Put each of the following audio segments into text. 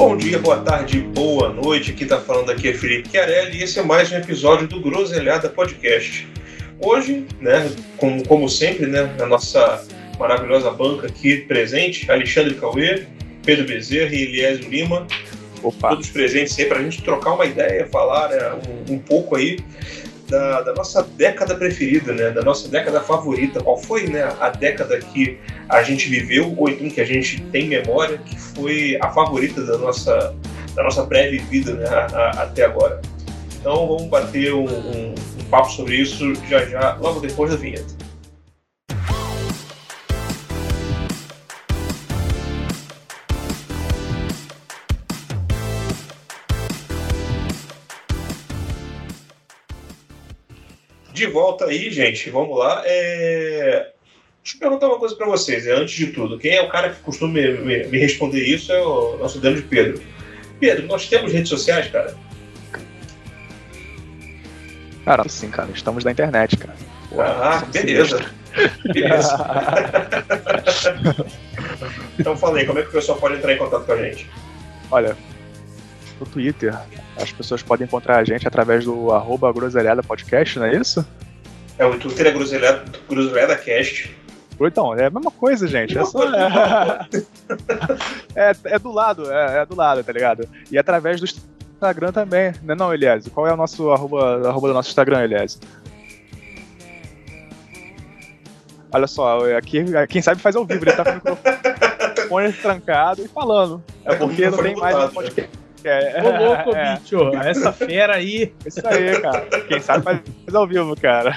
Bom dia, boa tarde, boa noite. Quem está falando aqui é Felipe Chiarelli e esse é mais um episódio do Groselhada Podcast. Hoje, né, como, como sempre, né, a nossa maravilhosa banca aqui presente, Alexandre Cauê, Pedro Bezerra e Eliésio Lima, Opa. todos presentes aí para a gente trocar uma ideia, falar né, um, um pouco aí da, da, nossa década preferida, né? Da nossa década favorita. Qual foi né, a década que a gente viveu, ou então que a gente tem memória, que foi a favorita da nossa, da nossa breve vida né, a, a, até agora. Então vamos bater um, um, um papo sobre isso já já, logo depois da vinheta. De volta aí, gente. Vamos lá. É... Deixa eu perguntar uma coisa para vocês, é, antes de tudo. Quem é o cara que costuma me, me, me responder isso é o nosso dano de Pedro. Pedro, nós temos redes sociais, cara? Cara, sim, cara. Estamos na internet, cara. Ah, beleza. Beleza. então falei, como é que o pessoal pode entrar em contato com a gente? Olha, no Twitter, as pessoas podem encontrar a gente através do arroba groselhada podcast, não é isso? É, o Twitter é groselhada, groselhada cast. Então, é a mesma coisa, gente. É, só, é... é, é, do lado, é, é, do lado, tá ligado? E através do Instagram também, né não, Elias? Qual é o nosso arroba, arroba do nosso Instagram, Elias? Olha só, aqui quem sabe faz ao vivo, ele tá com o microfone trancado e falando. É porque não tem mais um podcast. É, Ô louco, é. bicho, essa fera aí. Isso aí, cara. Quem sabe faz ao vivo, cara.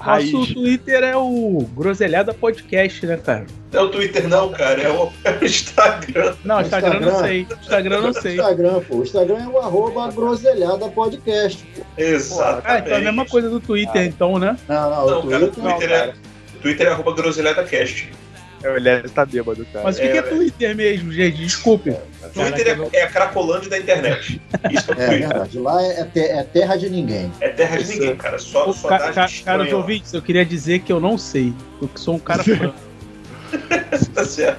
Raiz. Nosso Twitter é o Groselhada Podcast, né, cara? Não é o Twitter não, cara, é o Instagram. Não, Instagram, Instagram não sei. Instagram não sei. Instagram, pô. O Instagram é o arroba Groselhada Podcast. Pô. Exatamente. Ah, então é a mesma coisa do Twitter, ah. então, né? Não, não, não o Twitter, cara, o Twitter, não, é, o Twitter é arroba Groselhada Cast. É, o Elias tá bêbado, cara. Mas o que é, que é Twitter mesmo, gente? Desculpe. Twitter é, é a cracolândia da internet. Isso é, é verdade. Lá é, te, é, terra de ninguém. É terra de ninguém, cara. Só, só ca, ca, Caros ouvintes, eu queria dizer que eu não sei. Eu sou um cara fã. tá certo.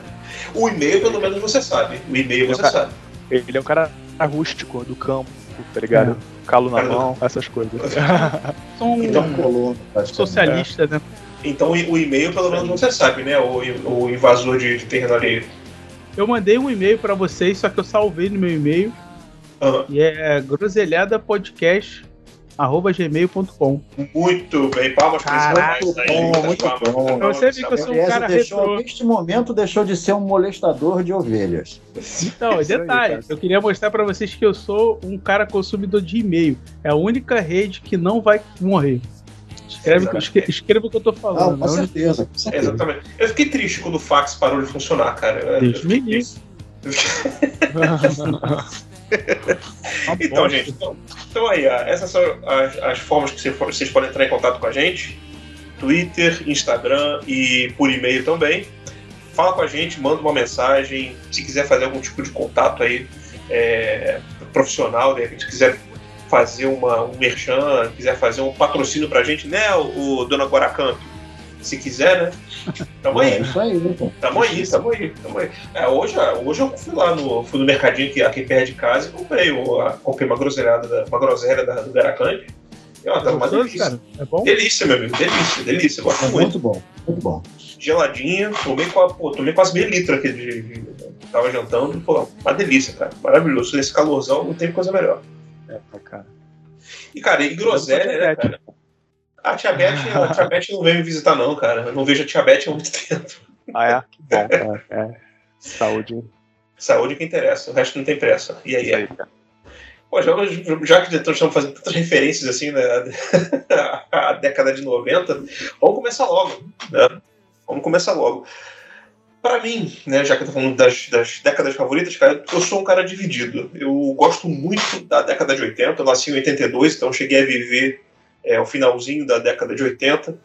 O e-mail, pelo menos, você sabe. O e-mail você sabe. Ele é um cara rústico, do campo, tá ligado? É. Calo na mão, essas coisas. Sou um então, socialista, né? Então o e-mail, pelo menos, você sabe, né? O, o invasor de, de terreno alheio. Eu mandei um e-mail para vocês, só que eu salvei no meu e-mail. Uhum. E é groselhada.podcast@gmail.com. Muito bem, palmas para esse bom, muito bom. Você viu que eu sou um cara deixou, retrô. Neste momento deixou de ser um molestador de ovelhas. Então, detalhe, aí, eu queria mostrar para vocês que eu sou um cara consumidor de e-mail. É a única rede que não vai morrer. Escreve, escreva o que eu tô falando. Ah, com, certeza, com certeza. Exatamente. Eu fiquei triste quando o fax parou de funcionar, cara. Deus me então, gente, então, então aí, essas são as, as formas que vocês podem entrar em contato com a gente: Twitter, Instagram e por e-mail também. Fala com a gente, manda uma mensagem. Se quiser fazer algum tipo de contato aí é, profissional, de repente quiser fazer uma, um merchan, quiser fazer um patrocínio pra gente, né, o, o Dona Guaracamp? Se quiser, né? Tamo aí. É isso aí, né? Tamo aí, tamo aí, tamo aí. É, hoje, hoje eu fui lá no, fui no mercadinho aqui, aqui perto de casa e comprei, o, comprei uma groselhada, uma groselha da, do Guaracamp. Tá uma delícia. Cara, é bom? Delícia, meu amigo, delícia, delícia. Gosto é muito. muito bom, muito bom. Geladinha, tomei, pô, tomei quase meio litro aqui de, de, tava jantando, pô, uma delícia, cara. Maravilhoso. Nesse calorzão não tem coisa melhor. É, cara. E, cara, e groselha, né, cara? A Tia Beth, a Tia Beth não veio me visitar, não, cara. Eu não vejo a Tia Beth há muito tempo. Ah, é? Que bom, cara. É. Saúde. Saúde que interessa, o resto não tem pressa. E aí, é. Pô, já, já que estamos fazendo tantas referências assim, né, a década de 90, vamos começar logo, né? Vamos começar logo para mim, né, já que eu tô falando das, das, décadas favoritas, cara, eu sou um cara dividido. Eu gosto muito da década de 80, eu nasci em 82, então cheguei a viver é, o finalzinho da década de 80.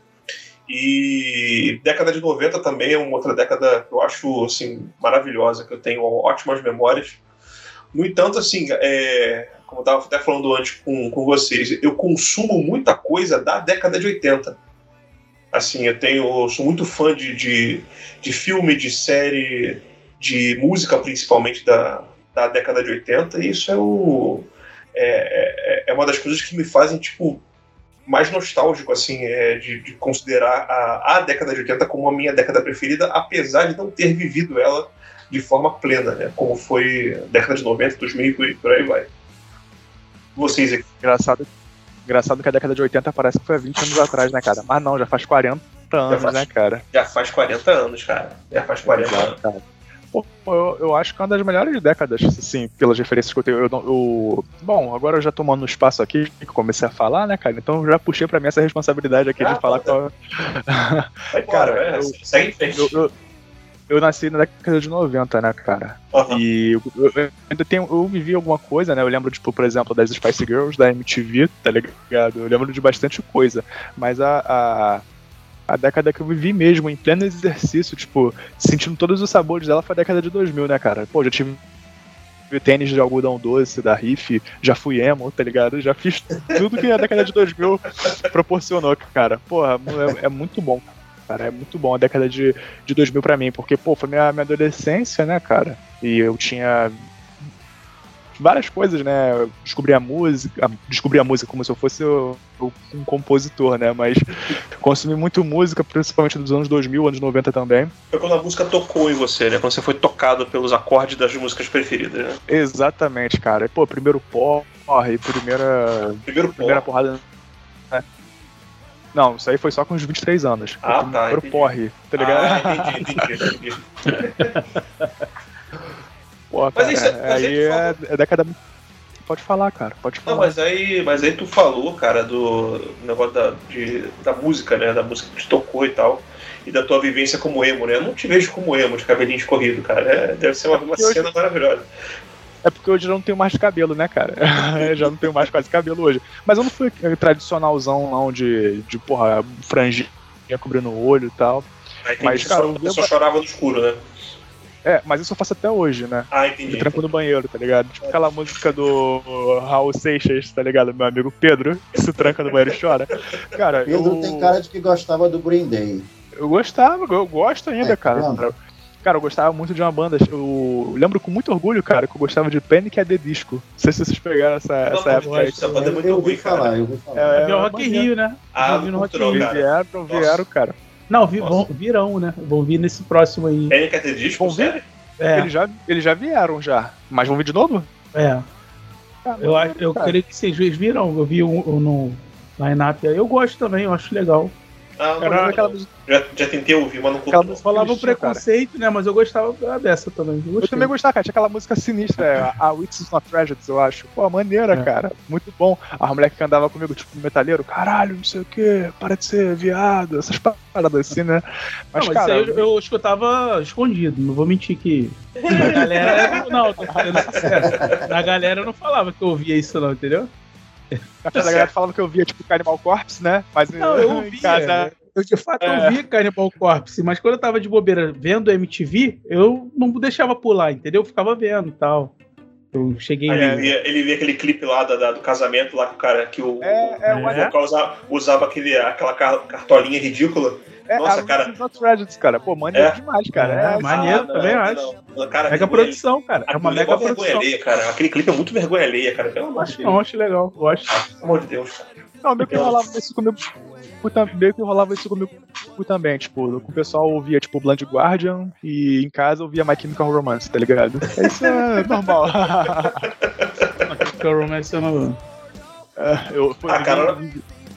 E década de 90 também é uma outra década que eu acho assim, maravilhosa, que eu tenho ótimas memórias. No entanto, assim, é, como eu estava até falando antes com, com vocês, eu consumo muita coisa da década de 80 Assim, eu tenho. Eu sou muito fã de, de, de filme, de série, de música, principalmente da, da década de 80, e isso é o. É, é, é uma das coisas que me fazem, tipo, mais nostálgico, assim, é, de, de, considerar a, a década de 80 como a minha década preferida, apesar de não ter vivido ela de forma plena, né? Como foi década de 90, 2000 e por aí vai. Vocês aqui. Engraçado, engraçado que a década de 80 parece que foi há 20 anos atrás, né, cara? Mas não, já faz 40 anos, faz, né, cara? Já faz 40 anos, cara. Já faz 40 anos. Cara. Pô, eu, eu, acho que é uma das melhores décadas, assim, pelas referências que eu tenho. Eu, eu, bom, agora eu já tomando espaço aqui, que comecei a falar, né, cara? Então já puxei pra mim essa responsabilidade aqui ah, de falar com a... cara, eu, segue em frente. Eu, nasci na década de 90, né, cara? Uhum. E eu, eu, ainda tenho. Eu vivi alguma coisa, né? Eu lembro, tipo, por exemplo, das Spice Girls, da MTV, tá ligado? Eu lembro de bastante coisa. Mas a, a a década que eu vivi mesmo, em pleno exercício, tipo, sentindo todos os sabores dela foi a década de 2000, né, cara? Pô, já tive tênis de algodão doce da Riff, já fui emo, tá ligado? Já fiz tudo que a década de 2000 proporcionou, cara. Porra, é, é muito bom, cara. É muito bom a década de, de 2000 pra mim, porque, pô, foi minha, minha adolescência, né, cara? E eu tinha várias coisas, né? Descobri a música, descobri a música como se eu fosse um compositor, né? Mas consumi muito música, principalmente dos anos 2000, anos 90 também. Foi quando a música tocou em você, né? Quando você foi tocado pelos acordes das músicas preferidas, né? Exatamente, cara. Pô, primeiro porre, primeira. Primeiro primeira porrada. Não, isso aí foi só com os 23 anos. Ah, tá. Primeiro porre, tá ligado? Ah, entendi, entendi, entendi. Pô, cara, mas isso, é, mas aí é, é década. Pode falar, cara, pode falar. Não, mas aí, mas aí tu falou, cara, do negócio da, de, da música, né? Da música que te tocou e tal. E da tua vivência como emo, né? Eu não te vejo como emo, de cabelinho escorrido, cara. É, deve ser uma, uma cena hoje... maravilhosa. É porque hoje eu não tenho mais cabelo, né, cara? eu já não tenho mais quase cabelo hoje. Mas eu não fui tradicionalzão, não, de, de porra, franjinha cobrindo o olho e tal. Aí, mas, cara, só, eu só chorava no escuro, né? É, mas isso eu faço até hoje, né? Ah, entendi. Me tranco no banheiro, tá ligado? Tipo aquela música do Raul Seixas, tá ligado? Meu amigo Pedro, que se tranca no banheiro e chora. Cara, Pedro eu... tem cara de que gostava do Green Day. Eu gostava, eu gosto ainda, é, cara. Cara, eu gostava muito de uma banda. Eu lembro com muito orgulho, cara, que eu gostava de Panic! at the Disco. Não sei se vocês pegaram essa, essa época aí. Essa banda é muito ruim, cara. Eu vou falar. É, é, é o Rock in Rio, né? Ah, no Rock Rio. Vieram, vieram, cara. Não, vi, vão, virão, né? Vão vir nesse próximo aí. Panic! at the Disco, vão vir? É. Eles, já, eles já vieram já. Mas vão vir de novo? É. Ah, eu eu creio que vocês viram, eu vi um, um no line-up aí. Eu gosto também, eu acho legal. Ah, Era aquela... já, já tentei ouvir, mas não curto. Falava um preconceito, cara. né? Mas eu gostava dessa também. Eu, eu também gostava, cara. Tinha aquela música sinistra, é, a Wits Not Tragedies, eu acho. Pô, maneira, é. cara. Muito bom. A mulher que andava comigo, tipo, metalheiro, caralho, não sei o que, para de ser viado, essas paradas assim, né? Mas, não, mas cara. Eu, eu escutava escondido, não vou mentir que. A galera. não, tô falando sério. A galera não falava que eu ouvia isso, não, entendeu? A galera falava que eu via, tipo, Cannibal Corpse, né? Mas não, eu ouvia. Casa... Eu de fato é. vi Cannibal Corpse, mas quando eu tava de bobeira vendo MTV, eu não deixava pular, entendeu? Eu ficava vendo e tal. Eu cheguei. Aí ele, via, ele via aquele clipe lá da, da, do casamento lá com o cara que o, é, é, o, é. usava, usava aquele, aquela cartolinha ridícula. É, Nossa, cara. Reddits, cara. Pô, maneiro é. demais, cara. É, é maneiro, também acho. Não, cara, mega produção, cara. É uma mega produção. Alheia, cara. Aquele clipe é muito vergonha alheia, cara. Pelo amor de Deus. Não, acho legal. Eu acho. Pelo amor de Deus, cara. Não, meio que rolava isso comigo. Meio que rolava isso comigo também, tipo, com o pessoal ouvia, tipo, Blind Guardian e em casa ouvia My Chemical Romance, tá ligado? Isso é normal. My Chemical Romance é uma. É, eu, foi, ah, cara,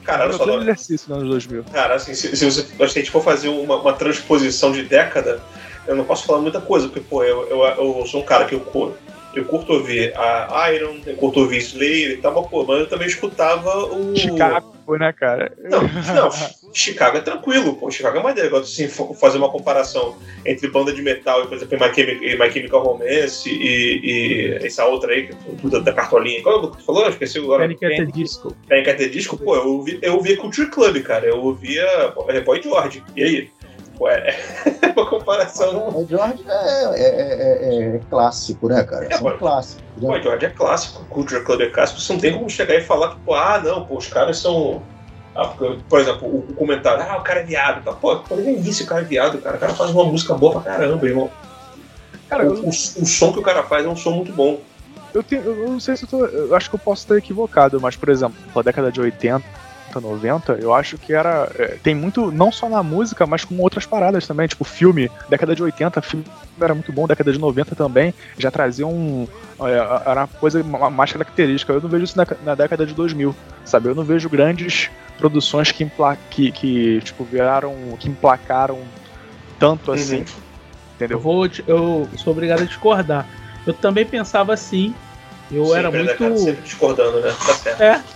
Cara, olha só. exercício nos anos 2000. Cara, assim, se, se, você, se a gente for fazer uma, uma, transposição de década, eu não posso falar muita coisa, porque, pô, eu, eu, eu sou um cara que eu, eu curto ouvir a Iron, eu curto ouvir Slayer e tal, mas, pô, mas eu também escutava o. Chicago, né, cara? Não, não, Chicago é tranquilo, pô, Chicago é mais legal, assim, fazer uma comparação entre banda de metal e, por exemplo, My Chemical, My Chemical Romance e, e, essa outra aí, da, da cartolinha. Qual é o que tu falou? Esqueci agora. Panic! at Disco. Panic! at Disco, pô, eu ouvia, eu ouvia Culture Club, cara, eu ouvia Boy George, e aí? Ué, uma comparação. O George é, é, é, é, clássico, né, cara? É, São clássicos. Né? O George é clássico, o Culture Club é clássico. Você não tem como chegar e falar que, pô, ah, não, pô, os caras são. Ah, por exemplo, o, o, comentário, ah, o cara é viado. Tá, pô, pode ver isso, o cara é viado, cara. O cara faz uma música boa pra caramba, irmão. Cara, o, eu... o, o, som que o cara faz é um som muito bom. Eu, tenho, eu não sei se eu tô. Eu acho que eu posso estar equivocado, mas, por exemplo, na década de 80, 90, eu acho que era. É, tem muito, não só na música, mas com outras paradas também. Tipo, filme, década de 80, filme era muito bom, década de 90 também, já trazia um. É, era uma coisa mais característica. Eu não vejo isso na, na década de 2000, sabe? Eu não vejo grandes produções que, impla, que, que tipo, viraram. que emplacaram tanto uhum. assim. Entendeu? Eu, vou, eu sou obrigado a discordar. Eu também pensava assim. Eu sempre era muito. Sempre discordando, né? Tá certo. É.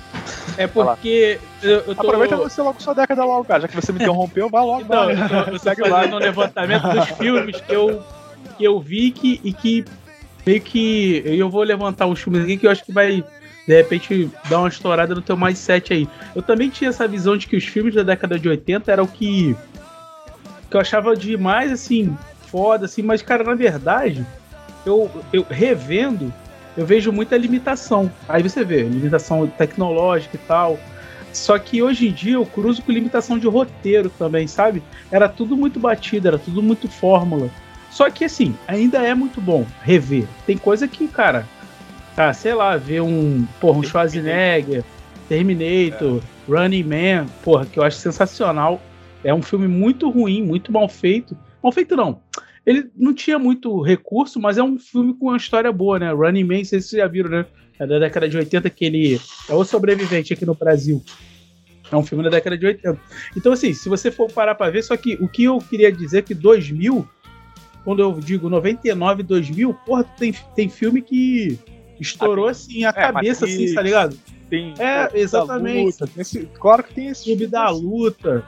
É porque eu, eu tô... Aproveita você logo sua década logo, cara. Já que você me interrompeu, vai logo. Então, vai. eu tô, eu tô fazendo um levantamento dos filmes que eu, que eu vi que, e que meio que. Eu vou levantar uns filmes aqui que eu acho que vai, de repente, dar uma estourada no teu mais 7 aí. Eu também tinha essa visão de que os filmes da década de 80 eram o que. que eu achava demais, assim, foda, assim, mas, cara, na verdade, eu, eu revendo eu vejo muita limitação. Aí você vê, limitação tecnológica e tal. Só que hoje em dia eu cruzo com limitação de roteiro também, sabe? Era tudo muito batido, era tudo muito fórmula. Só que assim, ainda é muito bom rever. Tem coisa que, cara, tá, sei lá, ver um, porra, um Schwarzenegger, Terminator, é. Running Man, porra, que eu acho sensacional. É um filme muito ruim, muito mal feito. Mal feito não. Ele não tinha muito recurso, mas é um filme com uma história boa, né? Running Man, vocês já viram, né? É da década de 80 que ele é o sobrevivente aqui no Brasil. É um filme da década de 80. Então, assim, se você for parar pra ver, só que o que eu queria dizer é que 2000, quando eu digo 99, 2000, porra, tem, tem filme que estourou, ah, assim, a é, cabeça, assim, tá ligado? Tem, é, exatamente. Luta, tem esse, claro que tem esse filme da luta.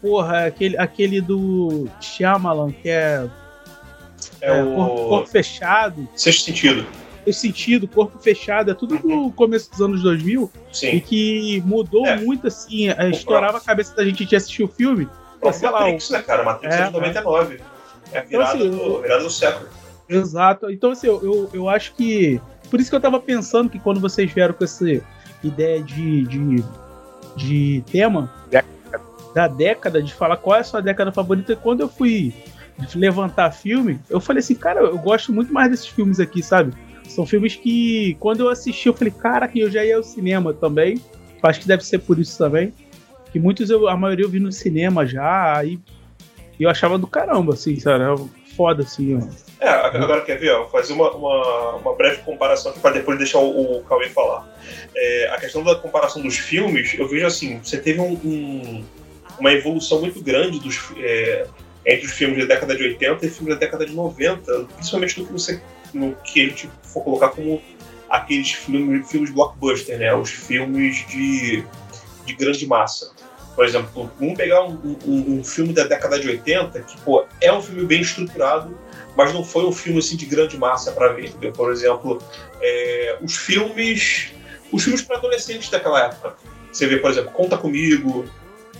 Porra, aquele, aquele do Shyamalan, que é é, é o... corpo, corpo, fechado. Sexto sentido. Sexto sentido, corpo fechado, é tudo no começo dos anos 2000. Sim. E que mudou é. muito, assim, é, estourava a cabeça da gente de assistir o filme. O sei Matrix, lá, né, cara? Matrix é, é de 99. É a virada, então, assim, do, virada do século. Exato. Então, assim, eu, eu, eu acho que. Por isso que eu tava pensando que quando vocês vieram com essa ideia de, de, de tema da década, de falar qual é a sua década favorita, quando eu fui levantar filme, eu falei assim, cara, eu gosto muito mais desses filmes aqui, sabe? São filmes que, quando eu assisti, eu falei, cara, que eu já ia ao cinema também. Acho que deve ser por isso também. Que muitos, eu, a maioria eu vi no cinema já, aí eu achava do caramba, assim, sabe? Foda, assim, ó. É, agora quer ver, ó, fazer uma, uma, uma, breve comparação aqui para depois deixar o, o Cauê falar. É, a questão da comparação dos filmes, eu vejo assim, você teve um, um, uma evolução muito grande dos, é, entre os filmes da década de 80 e filmes da década de 90, principalmente no que, você, no que a gente for colocar como aqueles filmes, filmes blockbuster, né? Os filmes de, de grande massa. Por exemplo, vamos pegar um, um, um, filme da década de 80 que, pô, é um filme bem estruturado, mas não foi um filme assim de grande massa para ver, entendeu? Por exemplo, é, os filmes os filmes para adolescentes daquela época. Você vê, por exemplo, Conta Comigo,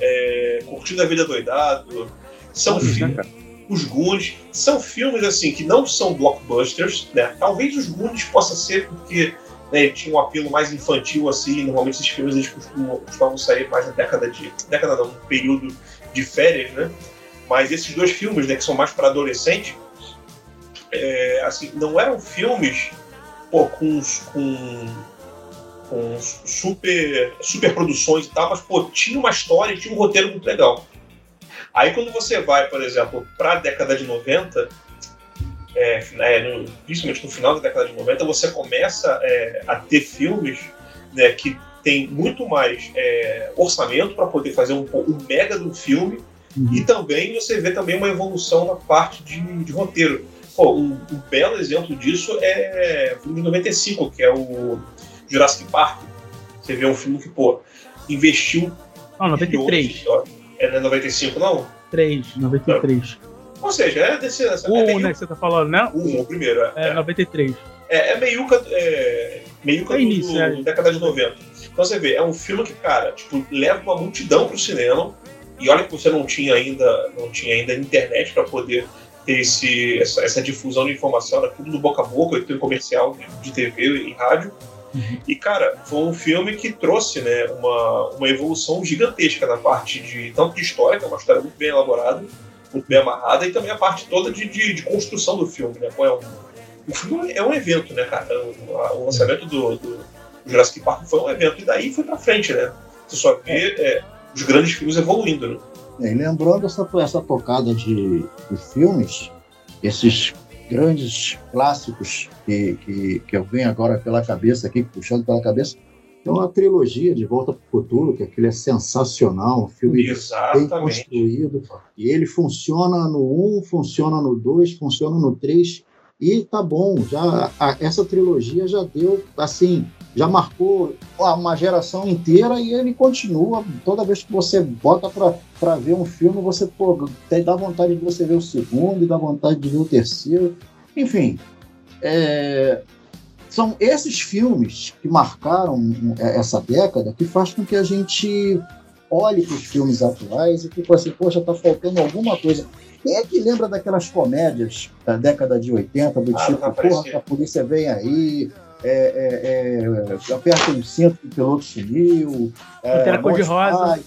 é, Curtindo a Vida Doidado, são filmes. Os Goonies são filmes assim que não são blockbusters, né? Talvez os Goonies possa ser porque né, tinha um apelo mais infantil assim. Normalmente esses filmes eles costumam, costumam sair mais na década de década não, no período de férias, né? Mas esses dois filmes, né, que são mais para adolescente, é, assim, não eram filmes pô, com, com, com super, super produções e tal, mas pô, tinha uma história tinha um roteiro muito legal. Aí quando você vai, por exemplo, para a década de 90, é, é, no, principalmente no final da década de 90, você começa é, a ter filmes né, que tem muito mais é, orçamento para poder fazer um, um, mega do filme uhum. e também você vê também uma evolução na parte de, de roteiro. Pô, um, um, belo exemplo disso é o filme de 95, que é o Jurassic Park. Você vê um filme que, pô, investiu. Não, 93. Milhões, é, não é 95, não? 3, 93. Ou seja, é desse. O é meio... né, que você tá falando, né? O, o primeiro, é. É, 93. É, é meiuca, é, meiuca é início, do, é. década de 90. Então você vê, é um filme que, cara, tipo, leva uma multidão pro cinema. E olha que você não tinha ainda, não tinha ainda internet para poder ter esse, essa, essa, difusão de informação, era tudo do boca a boca, tudo comercial de TV e rádio. Uhum. E, cara, foi um filme que trouxe né, uma, uma evolução gigantesca na parte de tanto de história, que é uma história muito bem elaborada, muito bem amarrada, e também a parte toda de, de, de construção do filme. Né? É um, o filme é um evento, né, cara? O, o lançamento do, do, Jurassic Park foi um evento, e daí foi pra frente, né? Você só vê é, os grandes filmes evoluindo, né? É, lembrando essa, essa tocada de, de filmes, esses grandes clássicos que, que, que eu venho agora pela cabeça aqui, puxando pela cabeça, é uma trilogia de Volta para o Futuro, que aquele é sensacional, um filme Exatamente. bem construído. E ele funciona no 1, funciona no 2, funciona no 3. E tá bom, já a, essa trilogia já deu, assim, já marcou uma geração inteira e ele continua. Toda vez que você bota para ver um filme, você pô, dá vontade de você ver o segundo, dá vontade de ver o terceiro. Enfim, é, são esses filmes que marcaram é, essa década que faz com que a gente olhe para os filmes atuais e fique assim, poxa, tá faltando alguma coisa. Quem é que lembra daquelas comédias da década de 80, do ah, tipo, porra, a polícia vem aí, é, é, é, aperta o cinto que o piloto sumiu. É, Pantera cor-de-rosa.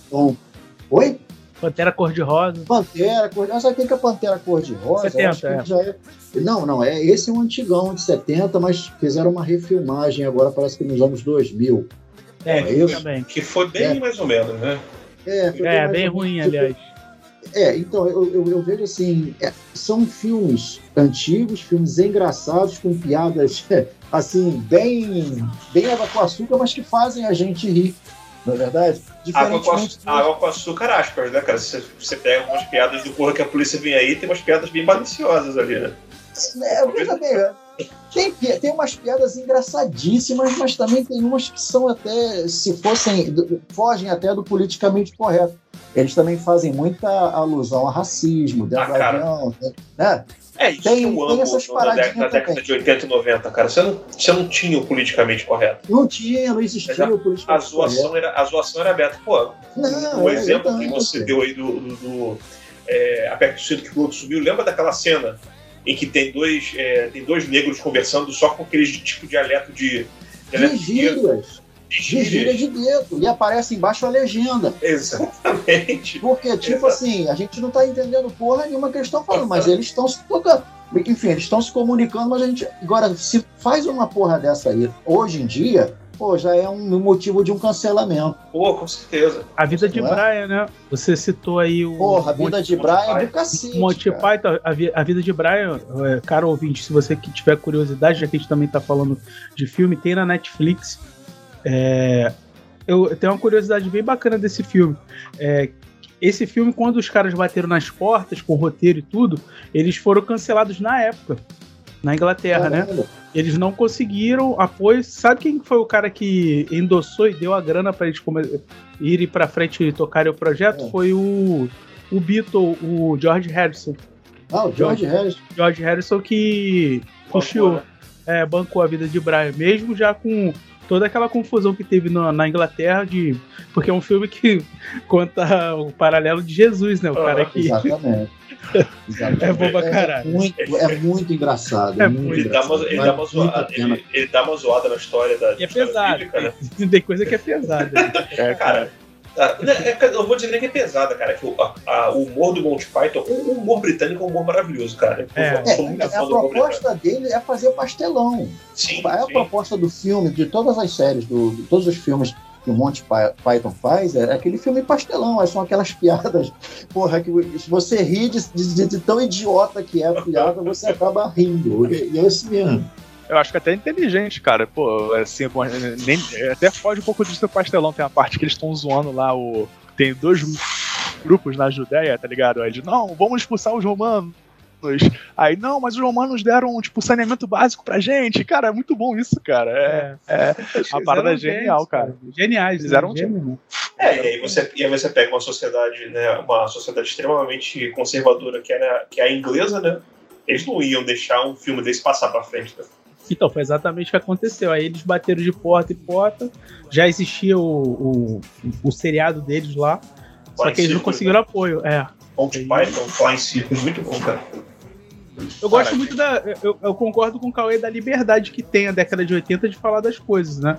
Oi? Pantera cor-de-rosa. Pantera cor-de-rosa. Sabe o que é Pantera cor-de-rosa? 70, é. É... Não, não, é, esse é um antigão de 70, mas fizeram uma refilmagem agora, parece que nos anos 2000. É, é isso? Também. Que foi bem é. mais ou menos, né? É, é bem ruim, aliás. É, então, eu, eu, eu vejo assim, é, são filmes antigos, filmes engraçados, com piadas, assim, bem, bem água com açúcar, mas que fazem a gente rir, não é verdade? Água com, açúcar, água com açúcar aspas, né, cara? Você, você pega umas piadas do porra que a polícia vem aí, tem umas piadas bem maliciosas ali, né? É, veja bem, é, tem, tem umas piadas engraçadíssimas, mas também tem umas que são até, se fossem, fogem até do politicamente correto. Eles também fazem muita alusão a racismo, dentro ah, avião, né? É, isso tem, eu amo essas na, década, década de 80 e 90, cara. Você não, você não tinha o politicamente correto. Não tinha, não existia o politicamente a zoação correto. Era, a zoação era aberta. Pô, não, o é exemplo que você deu aí do, do, do é, que o outro subiu, lembra daquela cena em que tem dois, é, tem dois negros conversando só com aquele tipo de dialeto de. de gírias. De gíria de dedo. E aparece embaixo a legenda. Exatamente. Porque, tipo Exatamente. assim, a gente não tá entendendo porra nenhuma que eles estão falando, mas eles estão se tocando. Enfim, eles estão se comunicando, mas a gente. Agora, se faz uma porra dessa aí hoje em dia, pô, já é um motivo de um cancelamento. Pô, com certeza. A vida de é? Brian, né? Você citou aí o. Porra, a vida de Brian é do cacete. Monty Python, a, a, vida de Brian, é, caro ouvinte, se você que tiver curiosidade, já que a gente também tá falando de filme, tem na Netflix. É, eu tenho uma curiosidade bem bacana desse filme. É, esse filme, quando os caras bateram nas portas com o roteiro e tudo, eles foram cancelados na época na Inglaterra, né? Caramba. né? Eles não conseguiram apoio. Sabe quem foi o cara que endossou e deu a grana para eles irem para frente e tocarem o projeto? É. Foi o, o Beatle, o George Harrison. Ah, o George, George Harrison. George Harrison que puxou, é, bancou a vida de Brian, mesmo já com toda aquela confusão que teve na, na, Inglaterra de porque é um filme que conta o paralelo de Jesus, né? O cara que exatamente. exatamente. é bom pra é caralho. É muito, é muito engraçado. É muito ele, engraçado. Dá uma, ele, dá uma zoada, ele, ele, dá uma zoada na história da. E é pesado. Bíblica, né? Tem coisa que é pesada. é, cara. É, é, eu vou dizer que é pesada, cara. Que o, a, a, o humor do Monty Python, o humor britânico é um humor maravilhoso, cara. É, é a proposta dele é fazer pastelão. Sim, é a proposta do filme, de todas as séries, do, de todos os filmes que o Monty Python faz, é aquele filme pastelão, são aquelas piadas, porra, que se você ri de, de, de tão idiota que é a piada, você acaba rindo. E é esse mesmo. Eu acho que até é inteligente, cara. Pô, assim, nem, até foge um pouco disso do pastelão. Tem a parte que eles estão zoando lá o. Tem dois grupos na Judéia, tá ligado? Aí de, não, vamos expulsar os romanos. Aí, não, mas os romanos deram, tipo, saneamento básico pra gente. Cara, é muito bom isso, cara. É, é, a parada é genial, cara. Geniais, fizeram né? um É, e aí, você, e aí você pega uma sociedade, né, uma sociedade extremamente conservadora que, era, que é a inglesa, né? Eles não iam deixar um filme desse passar pra frente, né? Então, foi exatamente o que aconteceu. Aí eles bateram de porta em porta, já existia o, o, o seriado deles lá, só que eles não conseguiram né? apoio. É. Monty Python, Flying Circus, muito bom, cara. Eu gosto muito da. Eu, eu, concordo com o Cauê da liberdade que tem a década de 80 de falar das coisas, né?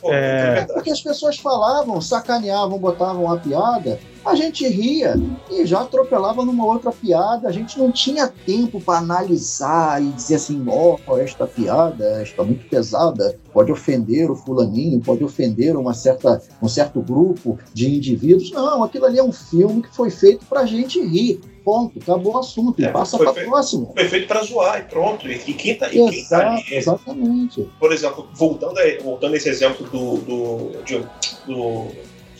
Pô, é... Porque as pessoas falavam, sacaneavam, botavam uma piada, a gente ria e já atropelava numa outra piada. A gente não tinha tempo para analisar e dizer assim: ó, oh, esta piada está muito pesada, pode ofender o fulaninho, pode ofender uma certa, um certo grupo de indivíduos. Não, aquilo ali é um filme que foi feito para a gente rir. Ponto, acabou o assunto, é, passa para próximo. Foi feito para zoar e pronto. E, e quem tá, e Exato, quem tá ali, Exatamente. Por exemplo, voltando a, voltando a esse exemplo do, do, de, do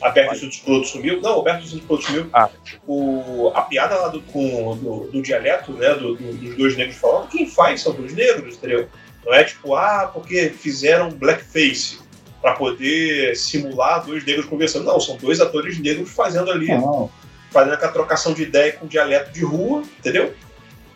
Aberto dos Pilotos sumiu. Não, Aberto dos Pilotos sumiu. Ah. O, a piada lá do, com, do, do dialeto, né, do, do, dos dois negros falando, quem faz são dois negros, entendeu? Não é tipo, ah, porque fizeram blackface para poder simular dois negros conversando. Não, são dois atores negros fazendo ali, Não. Fazendo aquela trocação de ideia com dialeto de rua, entendeu?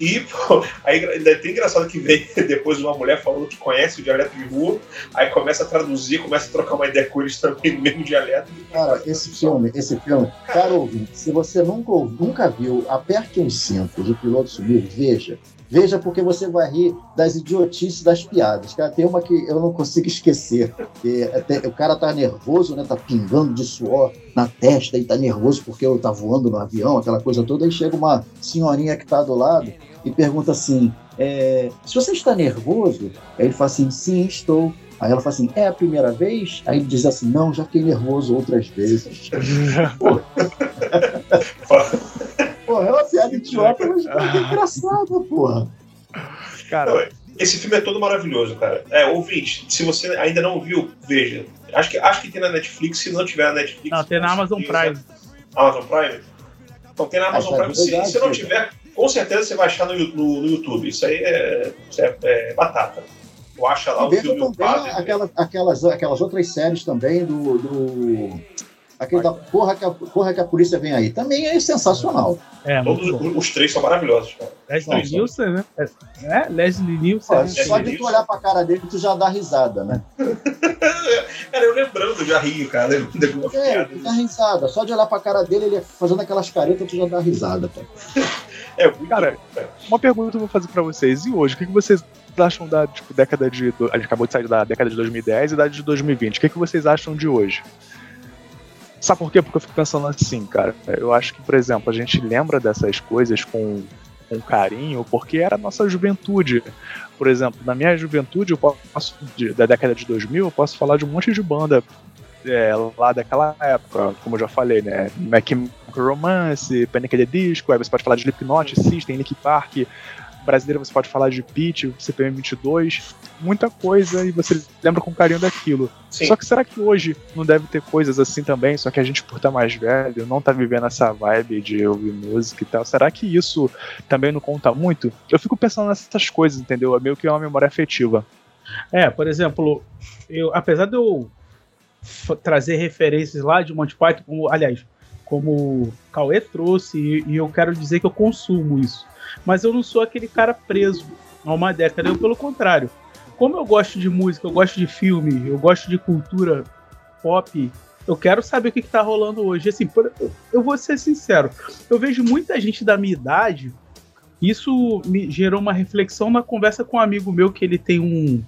E, pô, aí é engraçado que vem depois uma mulher falando que conhece o dialeto de rua, aí começa a traduzir, começa a trocar uma ideia com eles também no mesmo dialeto. Cara, esse filme, esse filme, cara, ouvinte, se você nunca, nunca viu, aperte um cinto de piloto subir, veja. Veja porque você vai rir das idiotices das piadas. Cara, tem uma que eu não consigo esquecer. Que até, o cara tá nervoso, né? Tá pingando de suor na testa e tá nervoso porque tá voando no avião, aquela coisa toda. Aí chega uma senhorinha que tá do lado e pergunta assim: é, se você está nervoso? Aí ele fala assim: sim, estou. Aí ela fala assim: é a primeira vez? Aí ele diz assim: não, já fiquei nervoso outras vezes. Porra, é uma piada idiota, mas é engraçada, porra. Cara. Esse filme é todo maravilhoso, cara. É, ouvinte, se você ainda não viu, veja. Acho que, acho que tem na Netflix, se não tiver na Netflix. Não, tem na Amazon Prime. Amazon Prime? Então tem na Amazon Prime. Se, se não tiver, com certeza você vai achar no, no, no YouTube. Isso aí é, isso é, é batata. Tu acha lá o filme também padre, aquelas, aquelas, aquelas outras séries também do, do Aquele da porra que, a, porra que a polícia vem aí. Também é sensacional. É, Todos os três são maravilhosos, cara. Leslie Nielsen, né? É, é Leslie Nielsen. Ó, só de tu olhar pra cara dele, tu já dá risada, né? cara, eu lembrando, já rio, cara. É, tu dá risada. Só de olhar pra cara dele, ele fazendo aquelas caretas, tu já dá risada, cara. É, cara, uma pergunta eu vou fazer pra vocês. E hoje, o que, que vocês acham da tipo, década de. A gente acabou de sair da década de 2010 e da de 2020. O que, que vocês acham de hoje? Sabe por quê? Porque eu fico pensando assim, cara. Eu acho que, por exemplo, a gente lembra dessas coisas com, com carinho porque era a nossa juventude. Por exemplo, na minha juventude, eu posso, da década de 2000, eu posso falar de um monte de banda é, lá daquela época, como eu já falei, né? Mac Romance, Panic! The Disco, aí você pode falar de Slipknot, System, Linkin Park, brasileira você pode falar de Pitch, CPM 22, muita coisa e você lembra com carinho daquilo. Sim. Só que será que hoje não deve ter coisas assim também, só que a gente por estar mais velho, não tá vivendo essa vibe de ouvir música e tal, será que isso também não conta muito? Eu fico pensando nessas coisas, entendeu? É meio que uma memória afetiva. É, por exemplo, eu, apesar de eu trazer referências lá de Monty Python, como, aliás, como Cauê trouxe, e, e eu quero dizer que eu consumo isso mas eu não sou aquele cara preso a uma década. Eu, pelo contrário, como eu gosto de música, eu gosto de filme, eu gosto de cultura pop, eu quero saber o que, está rolando hoje. Assim, eu vou ser sincero, eu vejo muita gente da minha idade. Isso me gerou uma reflexão na conversa com um amigo meu que ele tem um.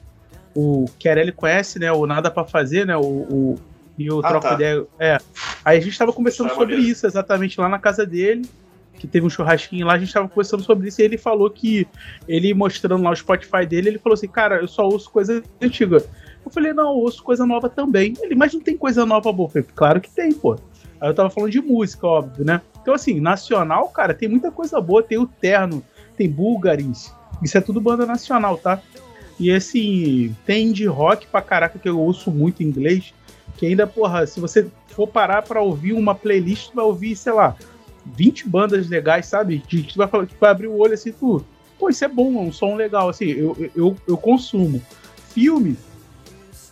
O Querelli conhece, né? O Nada para Fazer, né? O, o e eu ah, troco tá. ideia. É. Aí a gente estava conversando sobre isso, exatamente lá na casa dele que teve um churrasquinho lá, a gente tava conversando sobre isso e ele falou que ele mostrando lá o Spotify dele, ele falou assim, cara, eu só ouço coisa antiga. Eu falei, não, eu ouço coisa nova também. Ele, mas não tem coisa nova boa. Eu falei, claro que tem, pô. Aí eu tava falando de música, óbvio, né? Então, assim, nacional, cara, tem muita coisa boa. Tem o Terno, tem Bulgaris. Isso é tudo banda nacional, tá? E assim, tem indie rock pra caraca que eu ouço muito em inglês. Que ainda, porra, se você for parar pra ouvir uma playlist, tu vai ouvir, sei lá, 20 bandas legais, sabe? Que tu vai, tu vai abrir o olho assim, tu, pô, isso é bom, é um som legal, assim, eu, eu, eu consumo. Filme,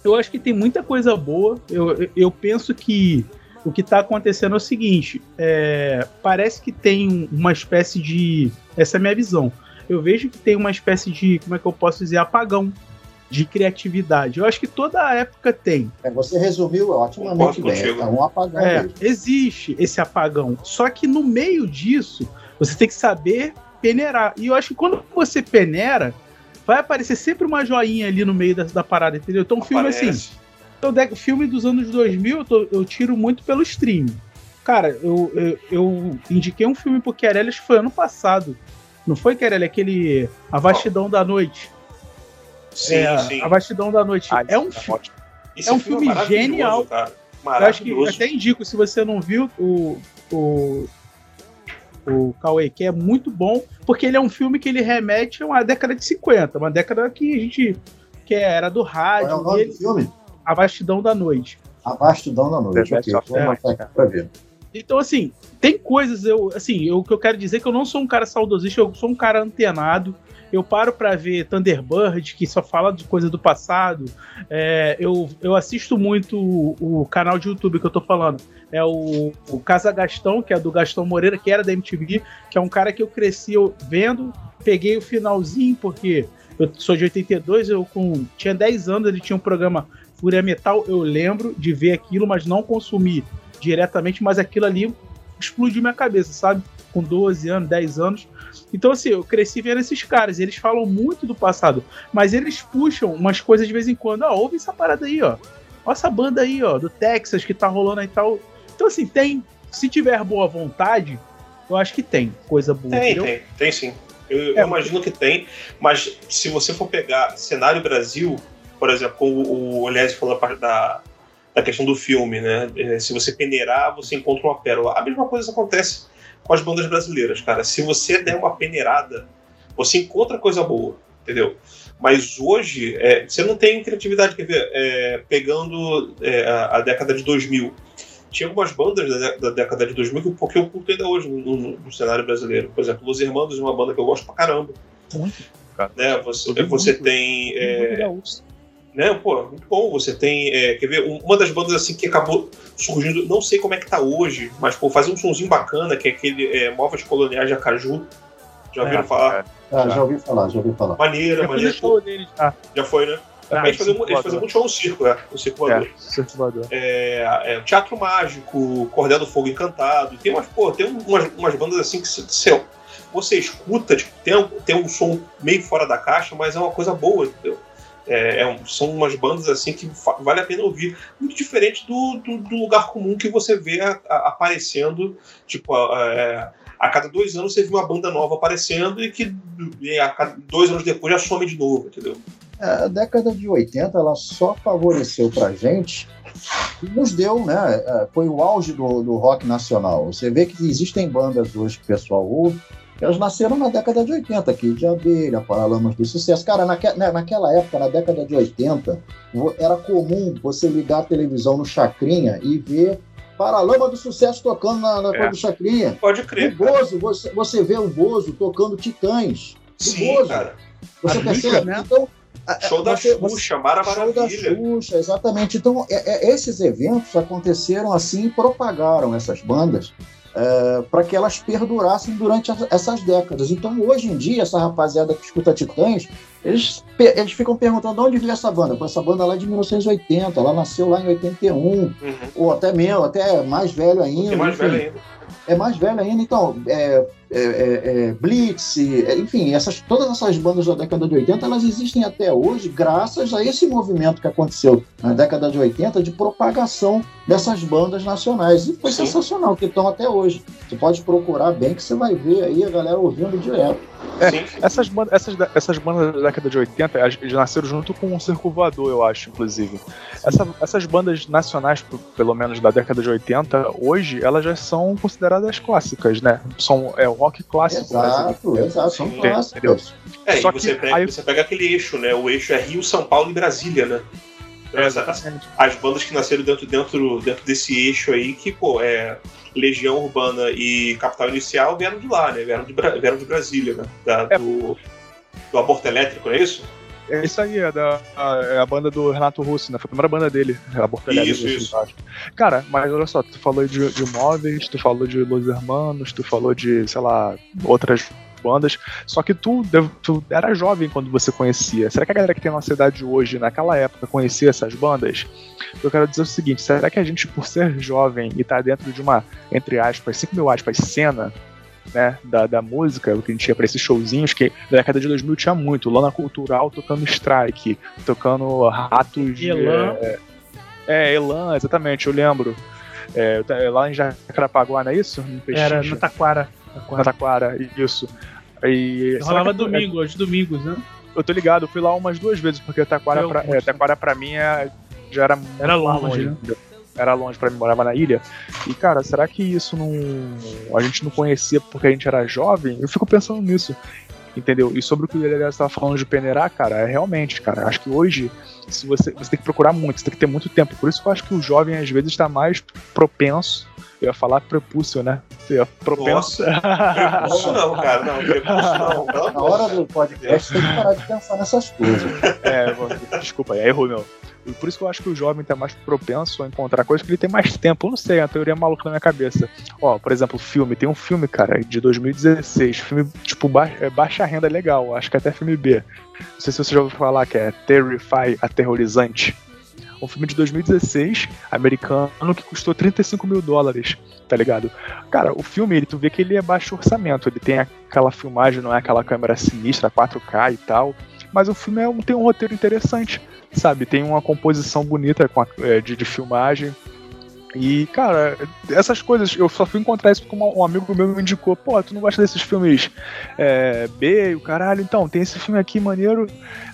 eu acho que tem muita coisa boa. Eu, eu penso que o que está acontecendo é o seguinte: é, parece que tem uma espécie de. Essa é a minha visão. Eu vejo que tem uma espécie de. Como é que eu posso dizer? Apagão de criatividade. Eu acho que toda a época tem. É, você resumiu otimamente bem. É um apagão. É, existe esse apagão. Só que no meio disso, você tem que saber peneirar. E eu acho que quando você peneira, vai aparecer sempre uma joinha ali no meio da, da parada, entendeu? Então, um filme assim. Então, filme dos anos 2000, eu, tô, eu tiro muito pelo stream. Cara, eu, eu, eu, indiquei um filme pro Querelli, acho que foi ano passado. Não foi, Querelli? Aquele A Vastidão oh. da Noite. Sim, é, sim. A Vastidão da Noite. Ah, é um, tá é um filme, filme genial. Cara. Eu acho que eu até indico, se você não viu o, o, o Cauê, que é muito bom, porque ele é um filme que ele remete a uma década de 50, uma década que a gente. que era do rádio. Qual é o nome ele, do filme? A Vastidão da Noite. A Vastidão da Noite, ok. Vamos é. pra ver. Então, assim, tem coisas, eu, assim, o que eu quero dizer é que eu não sou um cara saudosista, eu sou um cara antenado eu paro para ver Thunderbird, que só fala de coisa do passado. É, eu, eu assisto muito o, o, canal de YouTube que eu tô falando. É o, o Casa Gastão, que é do Gastão Moreira, que era da MTV, que é um cara que eu cresci vendo. Peguei o finalzinho, porque eu sou de 82, eu com, tinha 10 anos, ele tinha um programa Fúria Metal. Eu lembro de ver aquilo, mas não consumi diretamente, mas aquilo ali explodiu minha cabeça, sabe? Com 12 anos, 10 anos. Então, assim, eu cresci vendo esses caras, eles falam muito do passado, mas eles puxam umas coisas de vez em quando. Ó, oh, ouve essa parada aí, ó. Olha essa banda aí, ó, do Texas que tá rolando aí e tal. Então, assim, tem. Se tiver boa vontade, eu acho que tem coisa boa. Tem, entendeu? tem, tem sim. Eu, é, eu imagino que tem, mas se você for pegar cenário Brasil, por exemplo, como o Olésio falou da, da questão do filme, né? É, se você peneirar, você encontra uma pérola. A mesma coisa acontece com as bandas brasileiras, cara. Se você der uma peneirada, você encontra coisa boa, entendeu? Mas hoje, é, você não tem criatividade. Quer ver? É, pegando é, a, a, década de 2000, tinha algumas bandas da, da década de 2000 que, que eu curto ainda hoje no, no, no, cenário brasileiro. Por exemplo, Los Hermanos é uma banda que eu gosto pra caramba. Muito. Né? Você, você muito, tem. Muito é, né? Pô, muito bom. Você tem, é, quer ver, uma das bandas assim que acabou surgindo, não sei como é que tá hoje, mas pô, fazer um sonzinho bacana, que é aquele é, Móveis Coloniais de Acaju. Já ouviram é, falar? É. Ah, já ouvi falar, já ouvi falar. Maneira, já maneira. Show dele, já. já foi, né? Ah, eles, faziam, eles faziam muito show no circo, né? No Circo Voador. É, É, é, Teatro Mágico, Cordel do Fogo Encantado. Tem umas, pô, tem umas, umas bandas assim que você, você escuta, tipo, tem, tem um som meio fora da caixa, mas é uma coisa boa, entendeu? É, é, são umas bandas assim que vale a pena ouvir. Muito diferente do, do, do lugar comum que você vê a, a, aparecendo, tipo, a, é, a, cada dois anos você vê uma banda nova aparecendo e que e a cada dois anos depois já some de novo, entendeu? É, a década de 80 ela só favoreceu pra gente nos deu, né? É, foi o auge do, do rock nacional. Você vê que existem bandas hoje que o pessoal ouve, elas nasceram na década de 80, aqui de Abelha, Paralamas do Sucesso. Cara, naque, né, naquela época, na década de 80, era comum você ligar a televisão no Chacrinha e ver Paralama do Sucesso tocando na, na é. do Chacrinha. Pode crer. O Bozo, você, você vê o Bozo tocando Titãs. Sim, Bozo. cara. Você a percebe? Né? Então, Show da você, Xuxa, Mara Show da Xuxa, exatamente. Então, é, é, esses eventos aconteceram assim e propagaram essas bandas é, para que elas perdurassem durante essas décadas. Então, hoje em dia, essa rapaziada que escuta Titãs, eles, eles ficam perguntando de onde veio essa banda. Pô, essa banda lá é de 1980, ela nasceu lá em 81, uhum. ou até mesmo, até mais velho ainda. mais enfim. velho ainda é mais velha ainda, então, é, é, é, é Blitz, é, enfim, essas, todas essas bandas da década de 80, elas existem até hoje graças a esse movimento que aconteceu na década de 80 de propagação dessas bandas nacionais. E foi Sim. sensacional, que estão até hoje. Você pode procurar bem que você vai ver aí a galera ouvindo direto. É, essas, bandas, essas, essas bandas da década de 80 elas nasceram junto com o Circo Voador, eu acho, inclusive. Essa, essas bandas nacionais, pelo menos da década de 80, hoje, elas já são consideradas clássicas, né? São é, o rock clássico. Exato, exato, são clássicas. É, Só e você, que, pega, aí... você pega aquele eixo, né? O eixo é Rio, São Paulo e Brasília, né? É, as, as, bandas que nasceram dentro, dentro, dentro desse eixo aí, que, pô, é Legião Urbana e Capital Inicial vieram de lá, né? Vieram de, vieram de Brasília, né? Da, é. do, do Aborto Elétrico, não é isso? É isso aí, é, da, a, é a banda do Renato Russo, né? Foi a primeira banda dele, Aborto Elétrico. Isso, isso. Cara, mas olha só, tu falou de, de móveis, tu falou de Los Hermanos, tu falou de, sei lá, outras bandas. Só que tu, tu era jovem quando você conhecia. Será que a galera que tem nossa idade hoje, naquela época, conhecia essas bandas? Eu quero dizer o seguinte: será que a gente, por ser jovem e estar tá dentro de uma, entre aspas, 5 mil aspas, cena, né, da, da música, o que a gente ia pra esses showzinhos, que na década de 2000 tinha muito, Lana Cultural tocando Strike, tocando Ratos... Elan. É, é, Elan, exatamente, eu lembro. É, lá em Jacarapaguá, não é isso? Era no Taquara. Na Taquara, isso. E, Rolava que- domingo, aos domingos, né? Eu tô ligado, eu fui lá umas duas vezes, porque Taquara, Eu pra, é, Taquara pra mim é- já era muito Era longe, né? entendeu? Era longe pra mim, morava na ilha. E, cara, será que isso não. A gente não conhecia porque a gente era jovem? Eu fico pensando nisso. Entendeu? E sobre o que o Lelé estava falando de peneirar, cara, é realmente, cara. Acho que hoje, se você, você tem que procurar muito, você tem que ter muito tempo. Por isso que eu acho que o jovem, às vezes, está mais propenso. Eu ia falar prepúcio, né? Eu ia Propenso. Prepúcio não, cara. Não, prepúcio não. Na hora do podcast tem que parar de pensar nessas coisas. É, bom, desculpa, é erro meu. Por isso que eu acho que o jovem tá mais propenso a encontrar coisas que ele tem mais tempo. Eu não sei, é uma teoria maluca na minha cabeça. Ó, por exemplo, filme. Tem um filme, cara, de 2016. Filme, tipo, ba é baixa renda legal. Acho que até filme B. Não sei se você já ouviu falar, que é Terrify, Aterrorizante. Um filme de 2016, americano, que custou 35 mil dólares, tá ligado? Cara, o filme, ele, tu vê que ele é baixo orçamento. Ele tem aquela filmagem, não é aquela câmera sinistra, 4K e tal. Mas o filme é tem um roteiro interessante, sabe? Tem uma composição bonita a- é, de, de filmagem. E, cara, essas coisas, eu só fui encontrar isso porque um amigo meu me indicou, pô, tu não gosta desses filmes é, B o caralho, então, tem esse filme aqui maneiro.